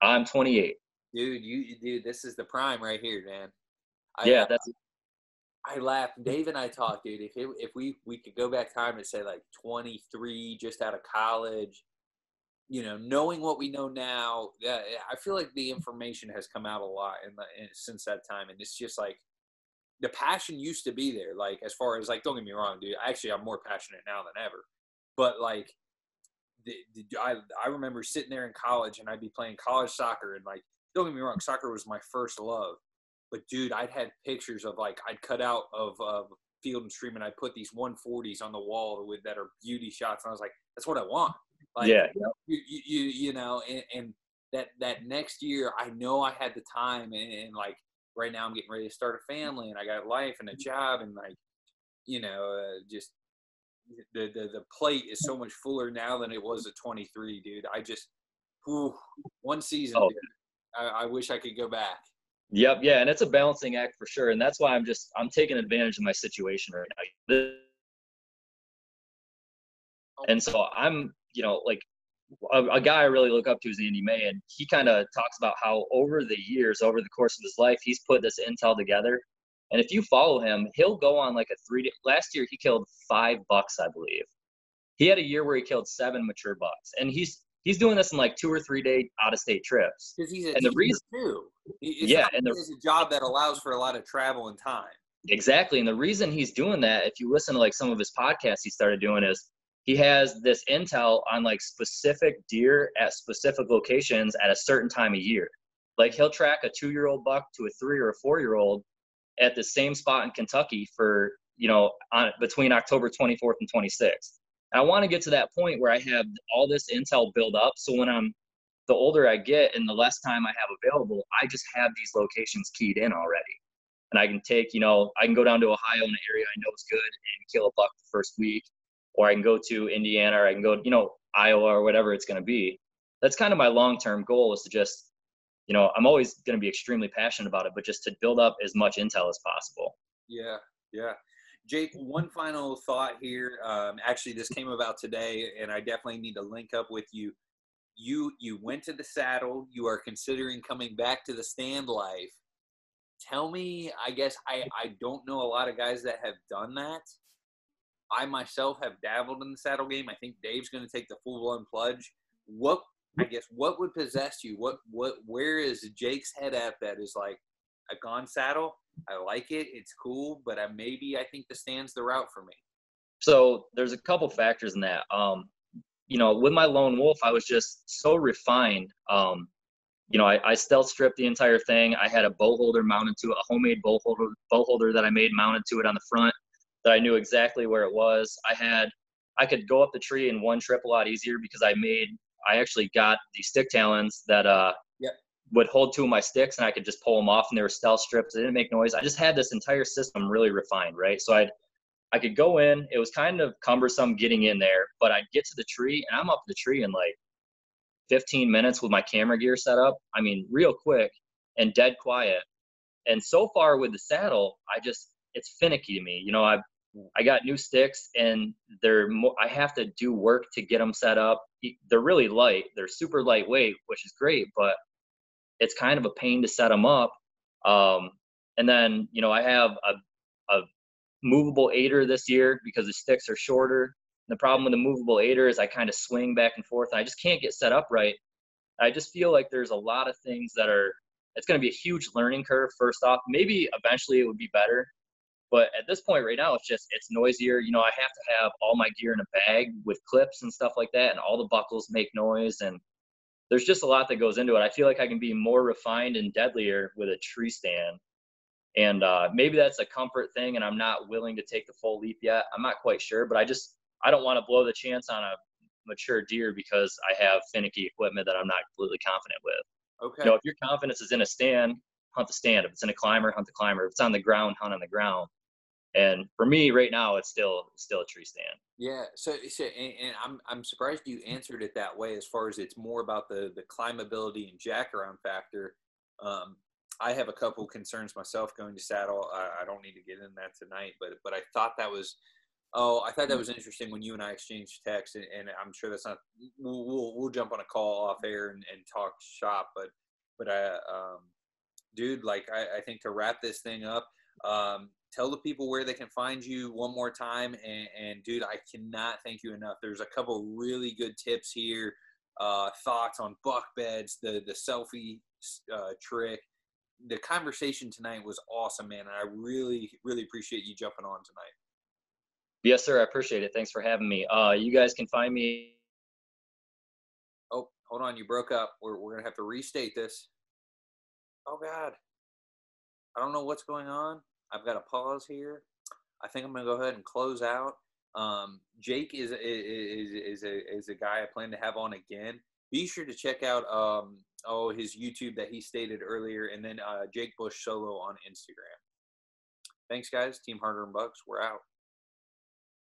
I'm 28. dude? You dude, this is the prime right here, man. I, Yeah, that's I laughed. Dave and I talked, dude. If it, if we we could go back time and say like 23, just out of college, you know, knowing what we know now, I feel like the information has come out a lot in, the, in since that time, and it's just like the passion used to be there. Like as far as like, don't get me wrong, dude. Actually, I'm more passionate now than ever. But like, the, the, I I remember sitting there in college, and I'd be playing college soccer, and like, don't get me wrong, soccer was my first love. But dude, I'd had pictures of like I'd cut out of of Field and Stream, and I put these 140s on the wall with that are beauty shots, and I was like, that's what I want. Like, yeah, you, you, you, you know, and, and that that next year, I know I had the time, and, and like right now, I'm getting ready to start a family, and I got a life and a job, and like, you know, uh, just the, the the plate is so much fuller now than it was at 23, dude. I just, whew, one season, Oh. dude, I, I wish I could go back. Yep, yeah, and it's a balancing act for sure, and that's why I'm just I'm taking advantage of my situation right now. And so I'm, you know, like a, a guy I really look up to is Andy May, and he kind of talks about how over the years, over the course of his life, he's put this intel together. And if you follow him, he'll go on like a three. Day, last year he killed five bucks, I believe. He had a year where he killed seven mature bucks, and he's he's doing this in like two or three day out of state trips. Because he's a And the reason- too. It's Yeah, and the- it's a job that allows for a lot of travel and time. Exactly. And the reason he's doing that, if you listen to like some of his podcasts he started doing is he has this intel on like specific deer at specific locations at a certain time of year. Like he'll track a two year old buck to a three or a four year old at the same spot in Kentucky for you know on between October 24th and 26th. And I want to get to that point where I have all this intel build up, so when I'm the older I get and the less time I have available, I just have these locations keyed in already. And I can take, you know, I can go down to Ohio in an area I know is good and kill a buck the first week, or I can go to Indiana, or I can go, you know, Iowa or whatever it's going to be. That's kind of my long term goal is to just, you know, I'm always going to be extremely passionate about it, but just to build up as much intel as possible. Yeah, yeah. Jake, one final thought here. Um, actually, this came about today, and I definitely need to link up with you you you went to the saddle you are considering coming back to the stand life tell me i guess i i don't know a lot of guys that have done that i myself have dabbled in the saddle game. I think dave's going to take the full blown plunge. What i guess what would possess you? What what where is jake's head at that is like i've gone saddle? I like it. It's cool but I, maybe i think the stand's the route for me. So there's a couple factors in that. Um you know, with my lone wolf, I was just so refined. Um, you know, I, I stealth stripped the entire thing. I had a bow holder mounted to it, a homemade bow holder, bow holder that I made mounted to it on the front that I knew exactly where it was. I had, I could go up the tree in one trip a lot easier because I made, I actually got these stick talons that uh, yep. would hold two of my sticks and I could just pull them off and they were stealth strips. They didn't make noise. I just had this entire system really refined, right? So I'd, I could go in. It was kind of cumbersome getting in there, but I'd get to the tree and I'm up the tree in like 15 minutes with my camera gear set up. I mean, real quick and dead quiet. And so far with the saddle, I just it's finicky to me. You know, I I got new sticks and they're I have to do work to get them set up. They're really light. They're super lightweight, which is great, but it's kind of a pain to set them up. Um, and then, you know, I have a, a movable aider this year because the sticks are shorter. The problem with the movable aider is I kind of swing back and forth and I just can't get set up right. I just feel like there's a lot of things that are it's going to be a huge learning curve first off. Maybe eventually it would be better. But at this point right now it's just it's noisier. You know, I have to have all my gear in a bag with clips and stuff like that and all the buckles make noise and there's just a lot that goes into it. I feel like I can be more refined and deadlier with a tree stand and uh, maybe that's a comfort thing and i'm not willing to take the full leap yet i'm not quite sure but i just i don't want to blow the chance on a mature deer because i have finicky equipment that i'm not completely confident with okay you know if your confidence is in a stand hunt the stand. If it's in a climber hunt the climber. If it's on the ground hunt on the ground. And for me right now it's still still a tree stand. Yeah so, so and, and, i'm i'm surprised you answered it that way as far as it's more about the the climbability and jack around factor. Um, I have a couple concerns myself going to saddle. I, I, don't need to get in that tonight, but but I thought that was oh I thought that was interesting when you and I exchanged text, and, and I'm sure that's not we'll, we'll, we'll jump on a call off air and, and talk shop, but but I um, dude like I, I think to wrap this thing up. Um, tell the people where they can find you one more time and, and dude i cannot thank you enough there's a couple really good tips here uh, thoughts on buck beds the the selfie uh, trick the conversation tonight was awesome, man. And I really, really appreciate you jumping on tonight. Yes, sir. I appreciate it. Thanks for having me. Uh, you guys can find me. Oh, hold on. You broke up. We're, we're going to have to restate this. Oh, God. I don't know what's going on. I've got a pause here. I think I'm going to go ahead and close out. Um, Jake is, is, is, a, is a guy I plan to have on again. Be sure to check out um, oh his YouTube that he stated earlier, and then uh, Jake Bush solo on Instagram. Thanks, guys. Team Harder and Bucks. We're out.